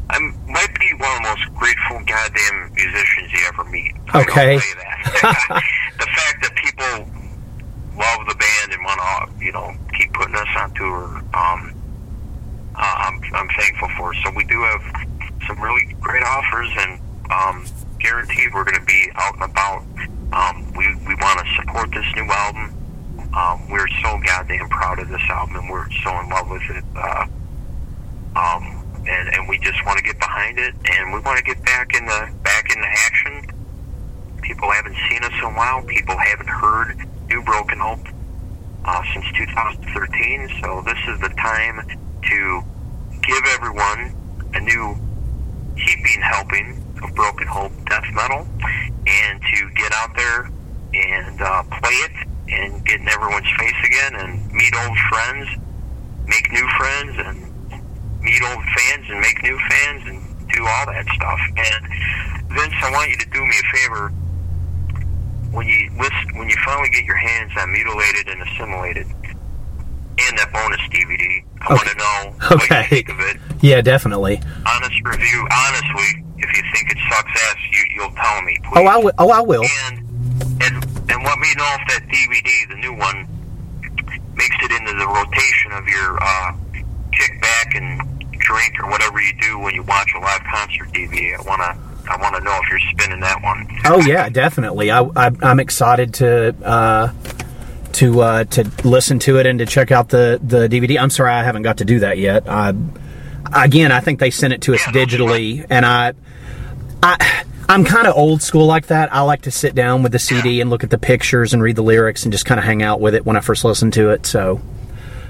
I might be one of the most grateful goddamn musicians you ever meet. Okay. the fact that people love the band and want to, you know, keep putting us on tour, um, uh, I'm, I'm thankful for. So we do have some really great offers, and um, guaranteed we're going to be out and about. Um, we we want to support this new album. Um, we're so goddamn proud of this album, and we're so in love with it. Uh, um, and, and we just want to get behind it, and we want to get back in the back into action. People haven't seen us in a while. People haven't heard New Broken Hope uh, since 2013. So this is the time to give everyone a new heaping helping of Broken Hope death metal, and to get out there and uh, play it and get in everyone's face again and meet old friends, make new friends, and meet old fans and make new fans and do all that stuff. And Vince, I want you to do me a favor. when you listen, when you finally get your hands on mutilated and assimilated, and that bonus DVD, I want to know what Okay. you think of it. Yeah, definitely. Honest review. Honestly, if you think it sucks ass, you you'll tell me. Please. Oh, I will. Oh, I will. and and let me know if that DVD, the new one, makes it into the rotation of your uh, kick back and drink or whatever you do when you watch a live concert DVD. I wanna I wanna know if you're spinning that one. Oh yeah, definitely. I, I I'm excited to uh, to uh, to listen to it and to check out the the DVD. I'm sorry I haven't got to do that yet. I, again, I think they sent it to us Yeah, digitally, and I I. I'm kind of old school like that. I like to sit down with the CD and look at the pictures and read the lyrics and just kind of hang out with it when I first listen to it. So,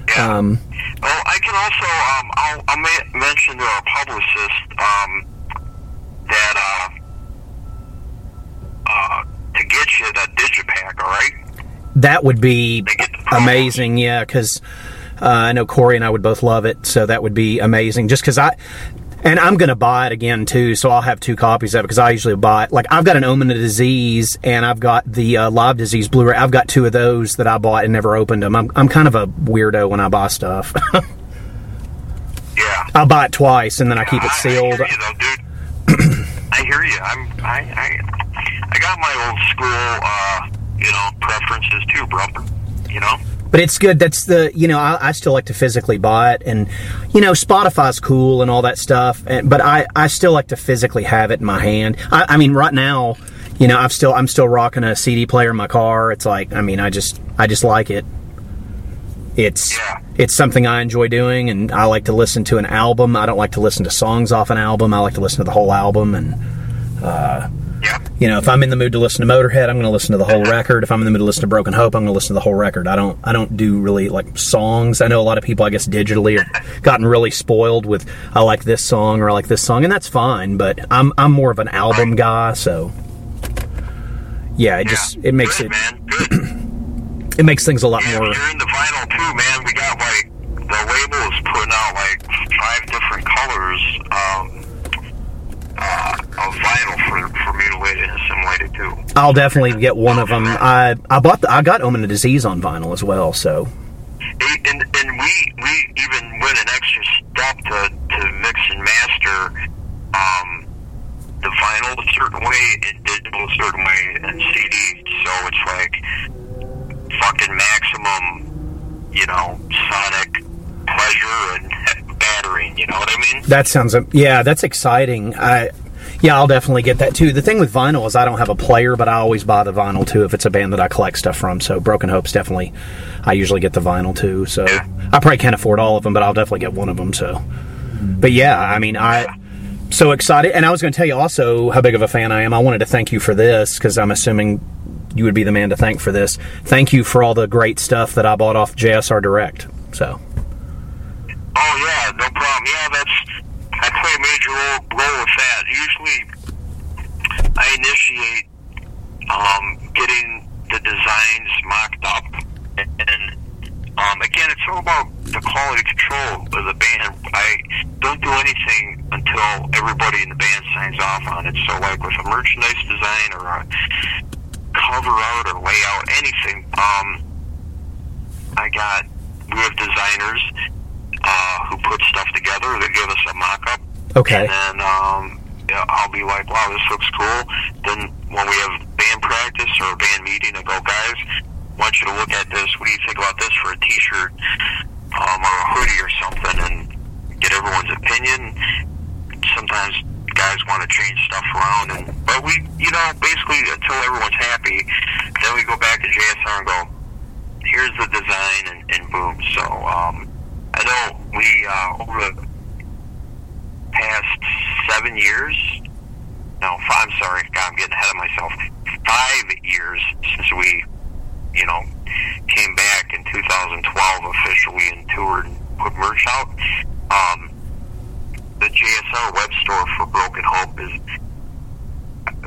Yeah. um, Well, I can also um, I'll, I'll ma- mention to our publicist um, that uh, uh, to get you that digipack. All right. that would be They get the promo. amazing. Yeah, because uh, I know Corey and I would both love it, so that would be amazing. Just because I. And I'm going to buy it again too, so I'll have two copies of it because I usually buy it. Like I've got an Omen of Disease and I've got the uh, Live Disease Blu-ray. I've got two of those that I bought and never opened them. I'm I'm kind of a weirdo when I buy stuff. Yeah. I buy it twice and then I keep it I- sealed. I hear you, though, dude. I hear you. I'm. I. I. I got my old school, uh, you know, preferences too, bro. You know. But it's good. That's the you know I, I still like to physically buy it, and you know Spotify's cool and all that stuff. And, but I I still like to physically have it in my hand. I, I mean, right now, you know, I'm still I'm still rocking a CD player in my car. It's like I mean, I just I just like it. It's Yeah. it's something I enjoy doing, and I like to listen to an album. I don't like to listen to songs off an album. I like to listen to the whole album, and uh, Yeah. you know, if I'm in the mood to listen to Motorhead, I'm going to listen to the whole record. If I'm in the mood to listen to Broken Hope, I'm going to listen to the whole record. I don't, I don't do really like songs. I know a lot of people, I guess, digitally have gotten really spoiled with I like this song or I like this song, and that's fine. But I'm, I'm more of an album guy, so yeah, it just it makes Good, it. It makes things a lot Yeah, more. you're in the vinyl too, man. We got like the label is putting out like five different colors um, uh, of vinyl for for mutilated and assimilated too. I'll definitely get one of them. I I bought the, I got Omen of Disease on vinyl as well, so And, and and we we even went an extra step to to mix and master um, the vinyl a certain way and digital a certain way and CD. So it's like fucking maximum, you know, sonic pleasure and battering. You know what I mean? That sounds yeah, that's exciting. I yeah, I'll definitely get that too. The thing with vinyl is I don't have a player, but I always buy the vinyl too if it's a band that I collect stuff from. So Broken Hope's definitely I usually get the vinyl too. So I probably can't afford all of them, but I'll definitely get one of them. So, but yeah, I mean I. So excited, and I was going to tell you also how big of a fan I am. I wanted to thank you for this because I'm assuming you would be the man to thank for this. Thank you for all the great stuff that I bought off JSR Direct. So, Oh yeah, no problem. I play a major role, role with that. Usually, I initiate um, getting the designs mocked up, and um, again, it's all about the quality control of the band. I don't do anything until everybody in the band signs off on it. So, like with a merchandise design or a cover art or layout, anything. Um, I got we have designers uh, who put stuff together. They give us a mock-up, okay, and then um, yeah, I'll be like, "Wow, this looks cool." Then when we have band practice or a band meeting, I go, "Guys, I want you to look at this. What do you think about this for a T-shirt um, or a hoodie or something?" And get everyone's opinion. Sometimes guys want to change stuff around, and but we, you know, basically until everyone's happy, then we go back to JSR and go, here's the design and, and boom. So um, I know we uh, over the past seven years, no, five, I'm sorry, I'm getting ahead of myself. Five years since we, you know, came back in 2012 officially and toured and put merch out. Um, the JSR web store for Broken Hope is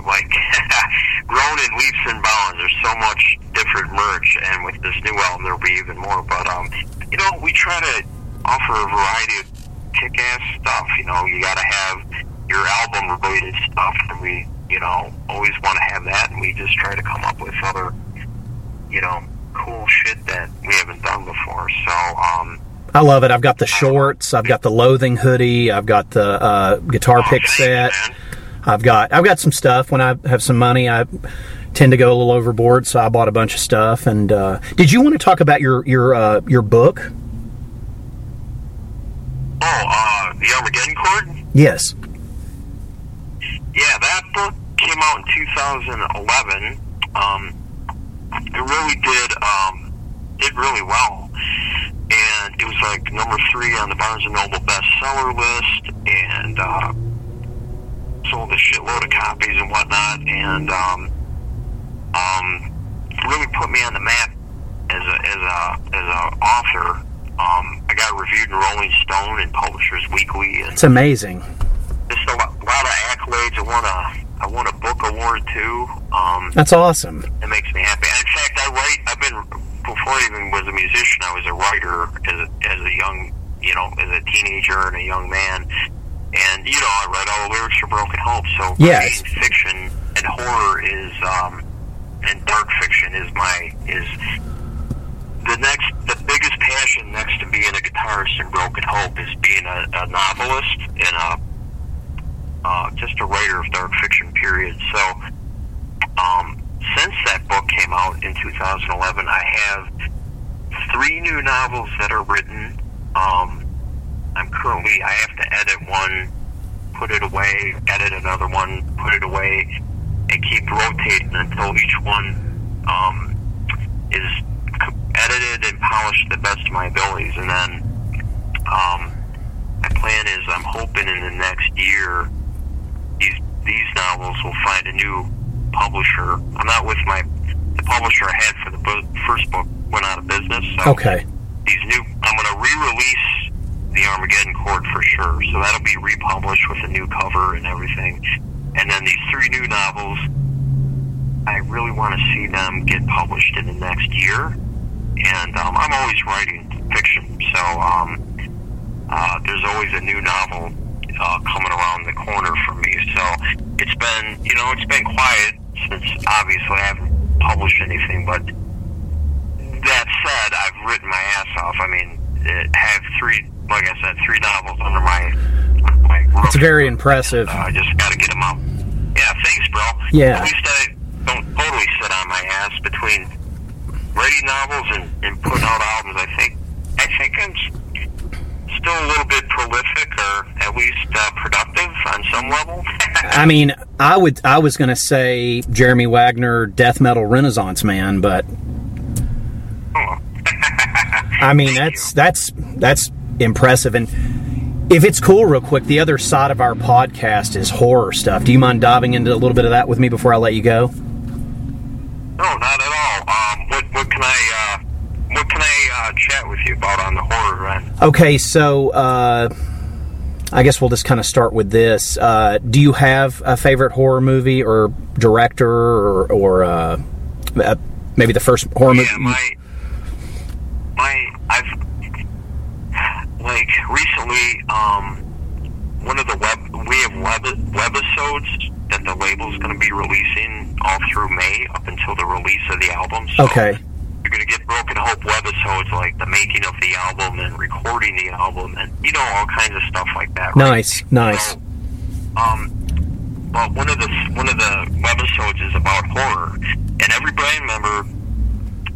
like grown in leaps and bounds. There's so much different merch, and with this new album, there'll be even more. But um, you know, we try to offer a variety of kick-ass stuff. You know, you got to have your album related stuff, and we, you know, always want to have that, and we just try to come up with other, you know, cool shit that we haven't done before. So, um, I love it. I've got the shorts. I've got the loathing hoodie. I've got the uh, guitar pick set. I've got I've got some stuff. When I have some money, I tend to go a little overboard, so I bought a bunch of stuff. And uh, did you want to talk about your your uh, your book? Oh, uh, the Armageddon Chord. Yes. Yeah, that book came out in 2011. Um, it really did um, did really well, and it was like number three on the Barnes and Noble bestseller list, and uh, sold a shitload of copies and whatnot, and um, um, really put me on the map as a as a as a author. Um, got reviewed in Rolling Stone and Publishers Weekly, and It's amazing. just a lot, lot of accolades. I won a I won a book award too. Um, That's awesome. it makes me happy. In fact, I write. I've been before I even was a musician. I was a writer as a, as a young, you know, as a teenager and a young man. And you know, I write all the lyrics for Broken Hope. So Yes. fiction and horror is, um, and dark fiction is my is the next, the biggest passion next to being a guitarist in Broken Hope is being a, a novelist and a uh, just a writer of dark fiction. Period. So, um, since that book came out in 2011, I have three new novels that are written. Um, I'm currently I have to edit one, put it away, edit another one, put it away, and keep rotating until each one um, is edited and polished to the best of my abilities. And then um, my plan is I'm hoping in the next year these these novels will find a new publisher. I'm not with my the publisher I had for the bo- first book went out of business. So Okay. these new I'm going to re-release the Armageddon Chord for sure. So that'll be republished with a new cover and everything. And then these three new novels, I really want to see them get published in the next year. And um, I'm always writing fiction, so um, uh, there's always a new novel uh, coming around the corner for me. So it's been, you know, it's been quiet since obviously I haven't published anything, but that said, I've written my ass off. I mean, it, have three, like I said, three novels under my my roof. It's very impressive. Uh, I just got to get them out. Yeah, thanks, bro. Yeah. At least I don't totally sit on my ass between writing novels and, and putting out albums. I think I think I'm still a little bit prolific, or at least uh, productive on some level. I mean, I would I was going to say Jeremy Wagner, death metal renaissance man, but Oh. I mean that's that's that's impressive. And if it's cool, real quick, the other side of our podcast is horror stuff. Do you mind diving into a little bit of that with me before I let you go? No, not at all. Um, what what can I uh, what can I uh, chat with you about on the horror end? Okay, so uh, I guess we'll just kind of start with this. Uh, do you have a favorite horror movie or director or, or uh, uh, maybe the first horror movie? Yeah, my my I've like recently um one of the web we have web webisodes that the label's going to be releasing all through May up until the release of the album. So okay, you're going to get Broken Hope webisodes like the making of the album and recording the album and you know all kinds of stuff like that. right? nice, nice. So, um, well, one of the one of the webisodes is about horror, and every band member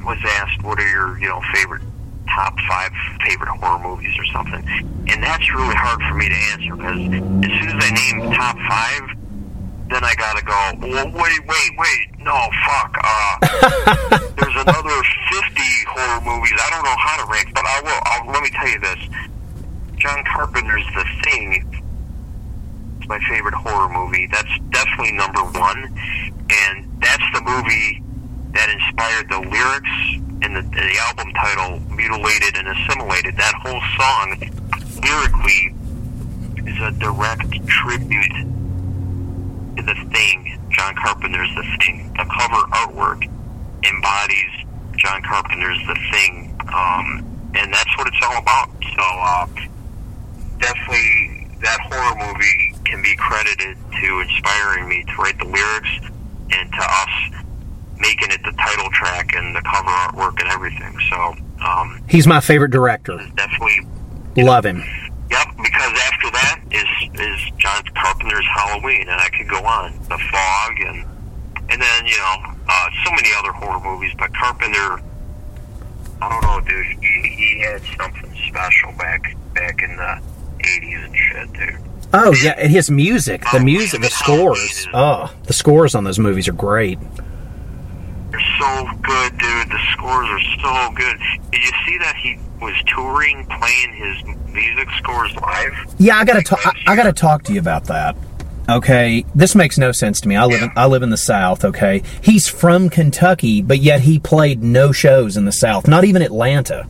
was asked, "What are your you know favorite top five favorite horror movies or something?" And that's really hard for me to answer because as soon as I name top five, then I gotta go. Well, wait, wait, wait. No, fuck. Uh, there's another fifty horror movies. I don't know how to rank, but I will. I'll, let me tell you this. John Carpenter's The Thing it's my favorite horror movie. That's definitely number one, and that's the movie that inspired the lyrics and the, the album title "Mutilated and Assimilated." That whole song, lyrically, is a direct tribute the Thing. John Carpenter's The Thing. The cover artwork embodies John Carpenter's The Thing, um, and that's what it's all about. So, uh, definitely that horror movie can be credited to inspiring me to write the lyrics and to us making it the title track and the cover artwork and everything. So um, he's my favorite director. Definitely love him. Yep, because after that is is Carpenter's Halloween, and I could go on The Fog, and and then you know uh, so many other horror movies. But Carpenter, I don't know, dude. He, he had something special back back in the '80s and shit, dude. Oh yeah, and his music, the music, the scores. Oh, the scores on those movies are great. So good, dude. The scores are so good. Did you see that he was touring, playing his music scores live? Yeah, I gotta talk. I, I, gotta talk to you about that. Okay, this makes no sense to me. I live yeah. in I live in the South. Okay, he's from Kentucky, but yet he played no shows in the South, not even Atlanta.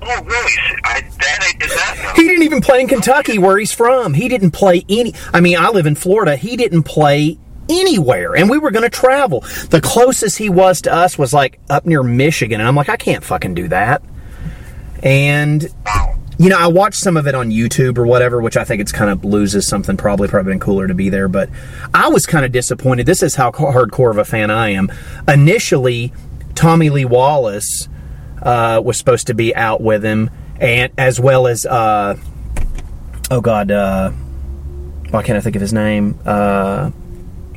Oh, really? I, that I did not know. He didn't even play in Kentucky, where he's from. He didn't play any. I mean, I live in Florida. He didn't play anywhere and we were going to travel. The closest he was to us was like up near Michigan and I'm like I can't fucking do that. And you know, I watched some of it on YouTube or whatever, which I think it's kind of loses something. Probably, probably been cooler to be there, but I was kind of disappointed. This is how hardcore of a fan I am. Initially, Tommy Lee Wallace uh, was supposed to be out with him, and as well as uh, oh god, uh, why can't I think of his name? Uh,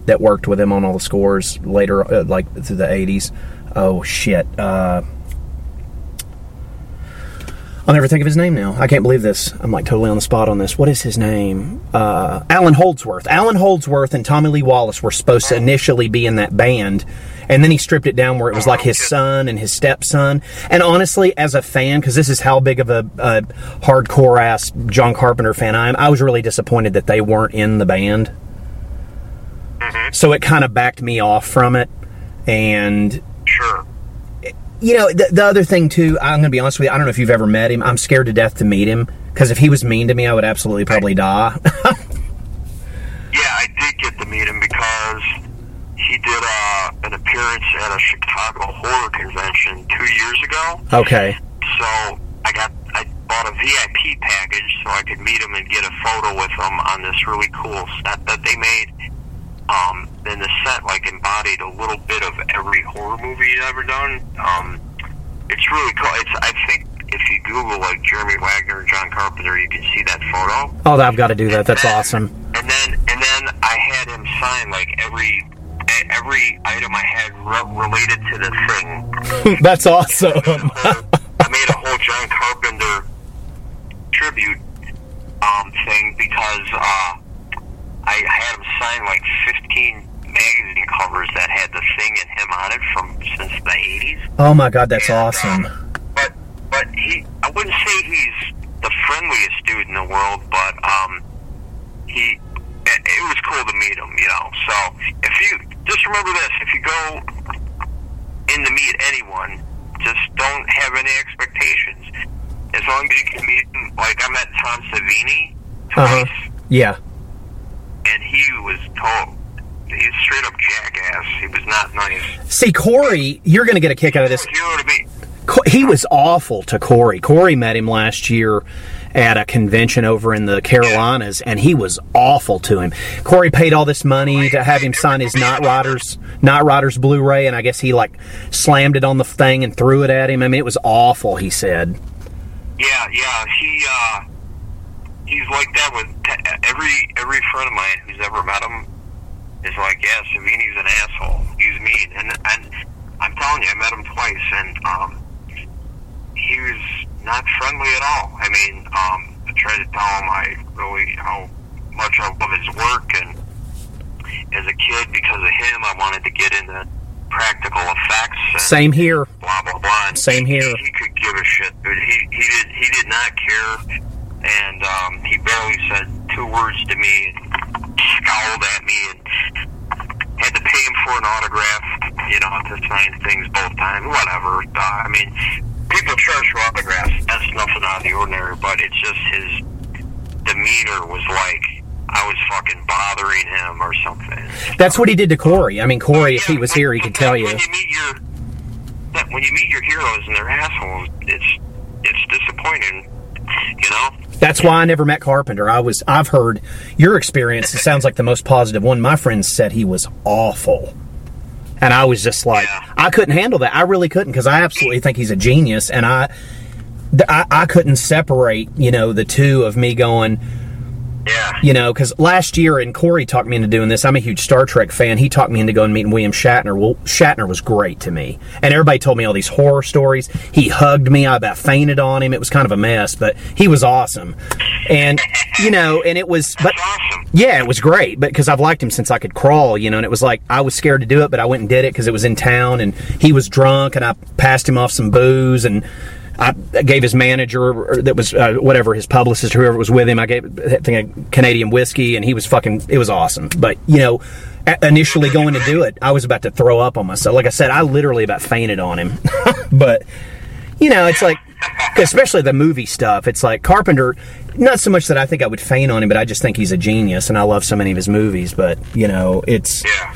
that worked with him on all the scores later, uh, like through the 80s. Oh, shit. Uh, I'll never think of his name now. I can't believe this. I'm like totally on the spot on this. What is his name? Uh, Alan Howarth. Alan Howarth and Tommy Lee Wallace were supposed to initially be in that band, and then he stripped it down where it was like his son and his stepson. And honestly, as a fan, because this is how big of a, a hardcore ass John Carpenter fan I am, I was really disappointed that they weren't in the band. Mm-hmm. So it kind of backed me off from it. And sure. You know, the, the other thing too, I'm going to be honest with you, I don't know if you've ever met him. I'm scared to death to meet him because if he was mean to me, I would absolutely probably die. yeah, I did get to meet him because he did uh, an appearance at a Chicago horror convention two years ago. Okay. So I got I bought a VIP package so I could meet him and get a photo with him on this really cool set that they made um, and the set like embodied a little bit of every horror movie he's ever done. Um, it's really cool. It's I think if you Google like Jeremy Wagner and John Carpenter, you can see that photo. Oh, I've got to do that. And That's then, awesome. And then and then I had him sign like every every item I had re- related to the thing. That's awesome. I made a whole John Carpenter tribute um, thing because. Uh, I had him sign like 15 magazine covers that had the thing and him on it from since the 80s. Oh my god, that's and, awesome. Um, but but he, I wouldn't say he's the friendliest dude in the world, but um, he, it, it was cool to meet him, you know. So if you just remember this, if you go in to meet anyone, just don't have any expectations. As long as you can meet him, like I met Tom Savini twice. Uh-huh. Yeah and he was told he's straight up jackass. He was not nice. See, Corey, you're going to get a kick out of this. Hero to me. He was awful to Corey. Corey met him last year at a convention over in the Carolinas, and he was awful to him. Corey paid all this money to have him sign his Knightriders Night Riders Blu-ray, and I guess he like slammed it on the thing and threw it at him. I mean, it was awful. He said. Yeah, yeah. He uh, he's like that with every every friend of mine who's ever met him is like, yeah, Savini's an asshole. He's mean, and and I'm telling you, I met him twice, and um, he was not friendly at all. I mean, um, I tried to tell him I really how much I love his work, and as a kid, because of him, I wanted to get into practical effects. Same here. Blah blah blah. And Same he, here. He, he could give a shit, dude. He he did he did not care and um, he barely said two words to me and scowled at me and had to pay him for an autograph, you know, to sign things both times. Whatever. Uh, I mean, people charge for autographs. That's nothing out of the ordinary, but it's just his demeanor was like I was fucking bothering him or something. That's what he did to Corey. I mean, Corey, yeah, if he was here, he could tell you. When you meet your when you meet your heroes and they're assholes, it's it's disappointing you know? That's why I never met Carpenter. I was I've heard your experience. It sounds like the most positive one. My friends said he was awful. And I was just like, Yeah. I couldn't handle that. I really couldn't because I absolutely think he's a genius, and I, I, I couldn't separate, you know, the two of me going, Yeah. you know, because last year, and Corey talked me into doing this. I'm a huge Star Trek fan. He talked me into going and meeting William Shatner. Well, Shatner was great to me, and everybody told me all these horror stories. He hugged me. I about fainted on him. It was kind of a mess, but he was awesome. And you know, and it was, but awesome. yeah, it was great, but because I've liked him since I could crawl, you know, and it was like I was scared to do it, but I went and did it because it was in town, and he was drunk, and I passed him off some booze, and I gave his manager, that was uh, whatever his publicist, whoever was with him, I gave I think a Canadian whiskey, and he was fucking. It was awesome, but you know, initially going to do it, I was about to throw up on myself. Like I said, I literally about fainted on him, but you know, it's like, especially the movie stuff. It's like Carpenter. Not so much that I think I would faint on him, but I just think he's a genius, and I love so many of his movies. But you know, it's Yeah.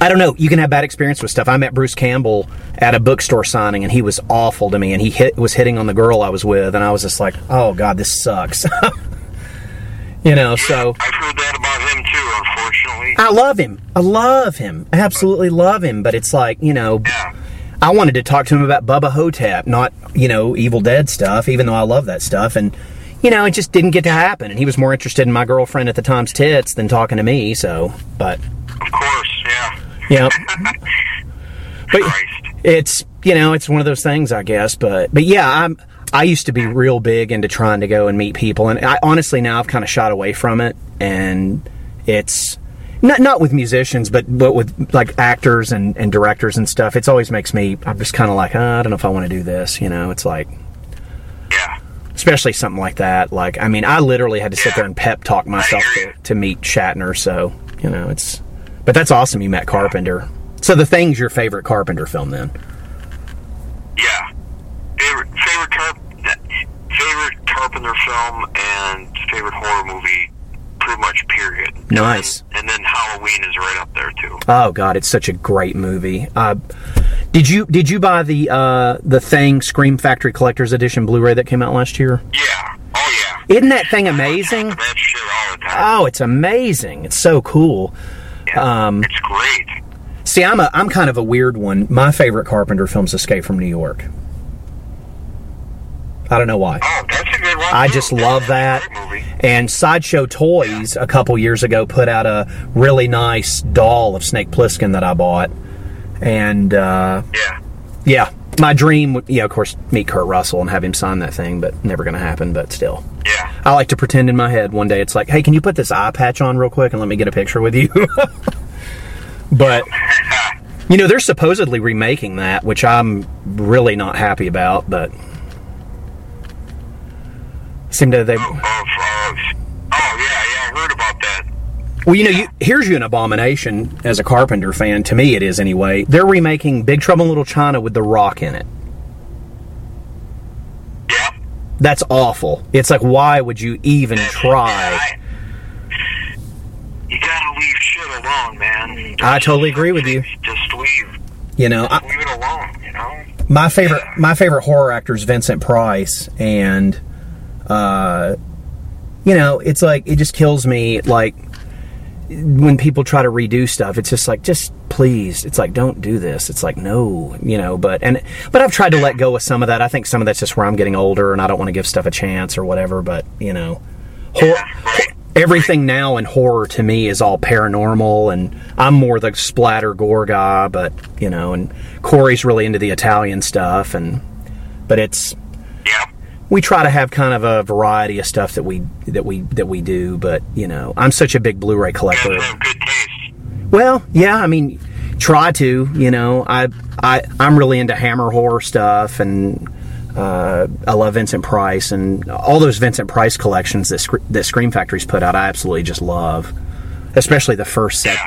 I don't know. You can have bad experience with stuff. I met Bruce Campbell at a bookstore signing, and he was awful to me. And he hit was hitting on the girl I was with, and I was just like, "Oh God, this sucks." you know. So I've heard that about him too, unfortunately. I love him. I love him. I absolutely love him. But it's like you know. Yeah. I wanted to talk to him about Bubba Ho-Tep, not, you know, Evil Dead stuff, even though I love that stuff. And, you know, it just didn't get to happen. And he was more interested in my girlfriend at the time's tits than talking to me, so, but, Of course, yeah. but Christ. it's, you know, it's one of those things, I guess. But, but yeah, I'm, I used to be real big into trying to go and meet people. And I honestly now I've kind of shot away from it. And it's, not, not with musicians, but but with like actors and, and directors and stuff. It's always makes me. I'm just kind of like, uh, I don't know if I want to do this. You know, it's like, Yeah. especially something like that. Like, I mean, I literally had to sit Yeah. there and pep talk myself to, to meet Shatner. So, you know, it's. But that's awesome. You met Carpenter. So the thing's your favorite Carpenter film then? Yeah. Favorite favorite Carp favorite Carpenter film and favorite horror movie, pretty much. Period. Nice. And then Halloween is right up there too. Oh God, it's such a great movie. Uh, did you did you buy the uh, the Thing Scream Factory Collector's Edition Blu-ray that came out last year? Yeah. Oh yeah. Isn't that thing amazing? That shit all the time. Oh, it's amazing. It's so cool. Um, it's great. See, I'm a I'm kind of a weird one. My favorite Carpenter film's Escape from New York. I don't know why. Oh, that's a good one. I too. just love that. And Sideshow Toys a couple years ago put out a really nice doll of Snake Plissken that I bought. And uh, Yeah. yeah, my dream would, yeah, of course, meet Kurt Russell and have him sign that thing, but never going to happen. But still, Yeah. I like to pretend in my head one day it's like, hey, can you put this eye patch on real quick and let me get a picture with you? but you know, they're supposedly remaking that, which I'm really not happy about. But seem to they. Of, oh, oh yeah, yeah, I heard about that. Well, you know, you, here's you an abomination as a Carpenter fan. To me, it is anyway. They're remaking Big Trouble in Little China with The Rock in it. Yeah. That's awful. It's like, why would you even try? You gotta leave shit alone, man. I totally agree with you. Just leave, You know, I, leave it alone. You know. my favorite my favorite horror actor is Vincent Price, and uh, you know, it's like it just kills me. Like when people try to redo stuff, it's just like, just please. It's like, don't do this. It's like, no, you know. But and but I've tried to let go of some of that. I think some of that's just where I'm getting older, and I don't want to give stuff a chance or whatever. But you know, hor- everything now in horror to me is all paranormal and I'm more the splatter gore guy, but you know, and Corey's really into the Italian stuff and but it's Yeah. We try to have kind of a variety of stuff that we that we that we do, but you know, I'm such a big Blu-ray collector. have good taste. Well, yeah, I mean, try to, you know, I I I'm really into Hammer horror stuff and uh, I love Vincent Price and all those Vincent Price collections that Sc- that Scream Factory's put out. I absolutely just love, especially the first set,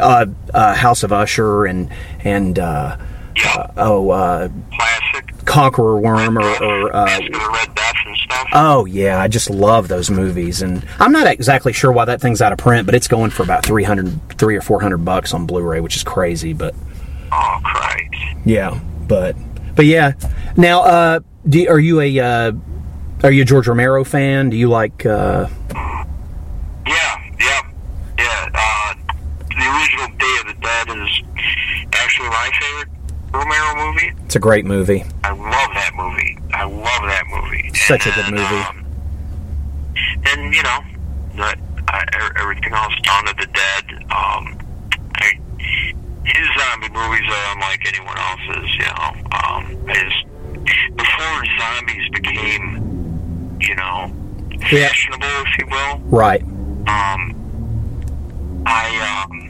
uh, uh, House of Usher and and uh, Yeah. oh uh. Conqueror Worm or, or uh, Masque of the Red Death and stuff. Oh yeah, I just love those movies, and I'm not exactly sure why that thing's out of print, but it's going for about 300, three or four hundred bucks on Blu-ray, which is crazy. But oh Christ. yeah, but but yeah. Now, uh, do, are you a uh, Are you a George Romero fan? Do you like? Uh... Yeah, yeah, yeah. Uh, the original Day of the Dead is actually my favorite Romero movie. It's a great movie. I love that movie. I love that movie. Such and a good movie. Um, and you know, the, uh, everything else, Dawn of the Dead. Um, I, his zombie movies are unlike anyone else's. You know, um, his before zombies became, you know, fashionable, yeah. if you will. Right. Um, I um,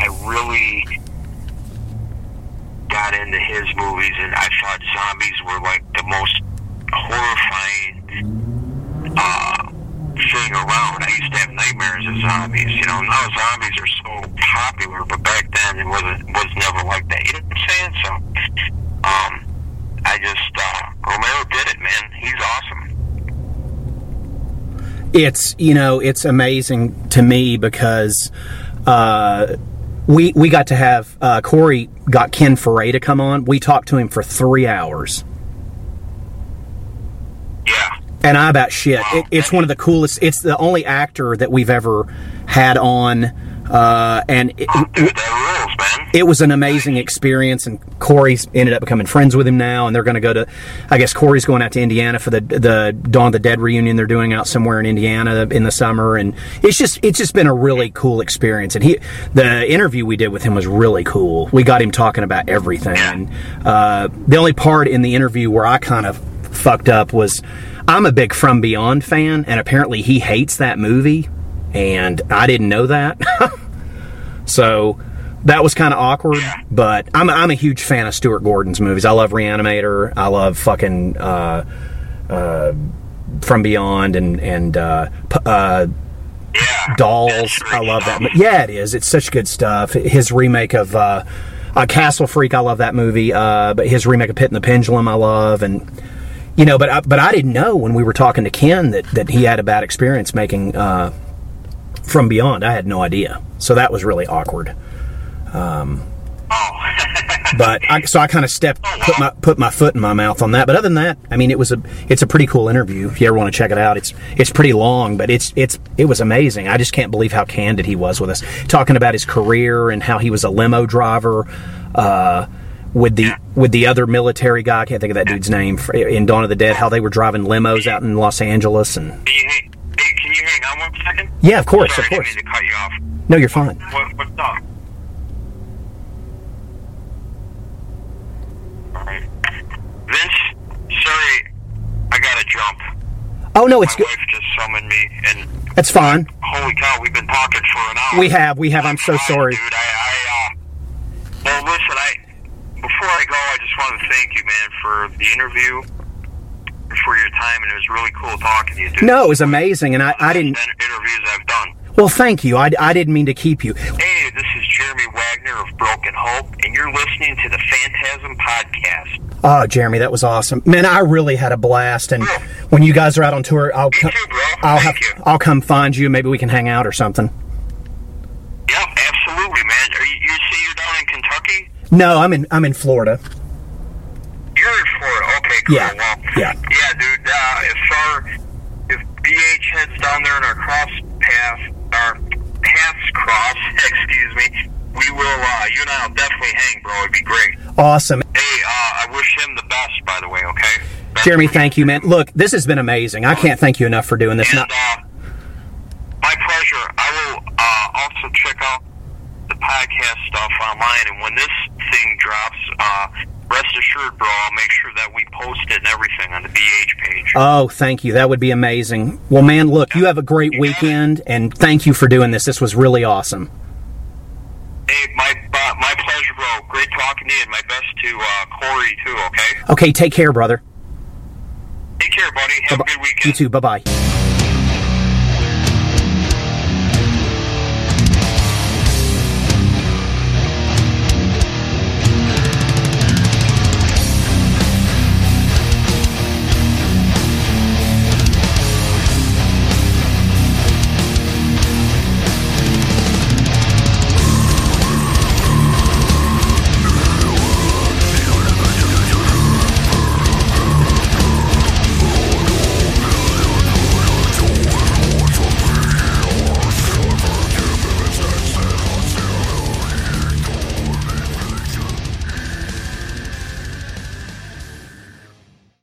I really got into his movies, and I thought zombies were like the most horrifying uh, thing around. I used to have nightmares of zombies. You know, now zombies are so popular, but back then it wasn't was never like that. You know what I'm saying? So, um, I just uh, Romero did it, man. He's awesome. It's you know it's amazing to me because. Uh, we we got to have uh, Corey got Ken Foree to come on. We talked to him for three hours. Yeah. And I about shit. Wow. It, it's one of the coolest. It's the only actor that we've ever had on, uh, and it, It was an amazing experience, and Corey's ended up becoming friends with him now, and they're going to go to. I guess Corey's going out to Indiana for the the Dawn of the Dead reunion they're doing out somewhere in Indiana in the summer, and it's just it's just been a really cool experience. And he the interview we did with him was really cool. We got him talking about everything, and uh, the only part in the interview where I kind of fucked up was I'm a big From Beyond fan, and apparently he hates that movie, and I didn't know that. so that was kind of awkward, but I'm, I'm a huge fan of Stuart Gordon's movies. I love Re-Animator. I love fucking uh, uh, From Beyond and and uh, yeah, Dolls. I love that. Yeah, it is. It's such good stuff. His remake of uh, uh, Castle Freak. I love that movie. Uh, but his remake of Pit and the Pendulum. I love and you know, but I, but I didn't know when we were talking to Ken that, that he had a bad experience making uh, From Beyond. I had no idea, so that was really awkward. Um, oh. but I, so I kind of stepped, oh, put my put my foot in my mouth on that. But other than that, I mean, it was a it's a pretty cool interview. If you ever want to check it out, it's it's pretty long, but it's it's it was amazing. I just can't believe how candid he was with us, talking about his career and how he was a limo driver. Uh, with the with the other military guy. I can't think of that dude's name in Dawn of the Dead. How they were driving limos out in Los Angeles, and Can you hang, hey, can you hang on one second? yeah, of course, Sorry, of course. I didn't mean to cut you off. No, you're fine. What, what's up? All right. Vince, sorry, I gotta jump. Oh no, it's good. just summoned me, and That's fine. holy cow, we've been talking for an hour. We have, we have. I'm so fine, sorry. dude. I, I, uh, well, listen, I before I go, I just want to thank you, man, for the interview, for your time, and it was really cool talking to you, dude. No, it was amazing, and I, I didn't. Interviews I've done. Well, thank you. I, I didn't mean to keep you. Hey, this is Jeremy Wagner of Broken Hope, and you're listening to the Phantasm Podcast. Oh, Jeremy, that was awesome, man. I really had a blast, and when you guys are out on tour, I'll come. too. I'll Thank have. you. I'll come find you. Maybe we can hang out or something. Yep, absolutely, man. Are you, you say you're down in Kentucky? No, I'm in. I'm in Florida. You're in Florida. Okay, cool. Yeah, Well, yeah. yeah, dude. Uh, if our if BH heads down there and our cross path, our paths cross, excuse me, we will. Uh, you and I'll definitely hang, bro. It'd be great. Awesome, Hey, uh, I wish him the best, by the way. Okay. Best Jeremy. Thank you, man. Look, this has been amazing. I can't thank you enough for doing this. And Not, uh, my pleasure. I will uh, also check out the podcast stuff online, and when this thing drops, uh, rest assured, bro, I'll make sure that we post it and everything on the BH page. oh, thank you. That would be amazing. Well, man, look, you have a great weekend, and thank you for doing this. This was really awesome. Hey, my uh, my pleasure, bro. Great talking to you, and my best to uh, Corey too. Okay. Okay, take care, brother. Take care, buddy. Have a good weekend. You too. Bye bye.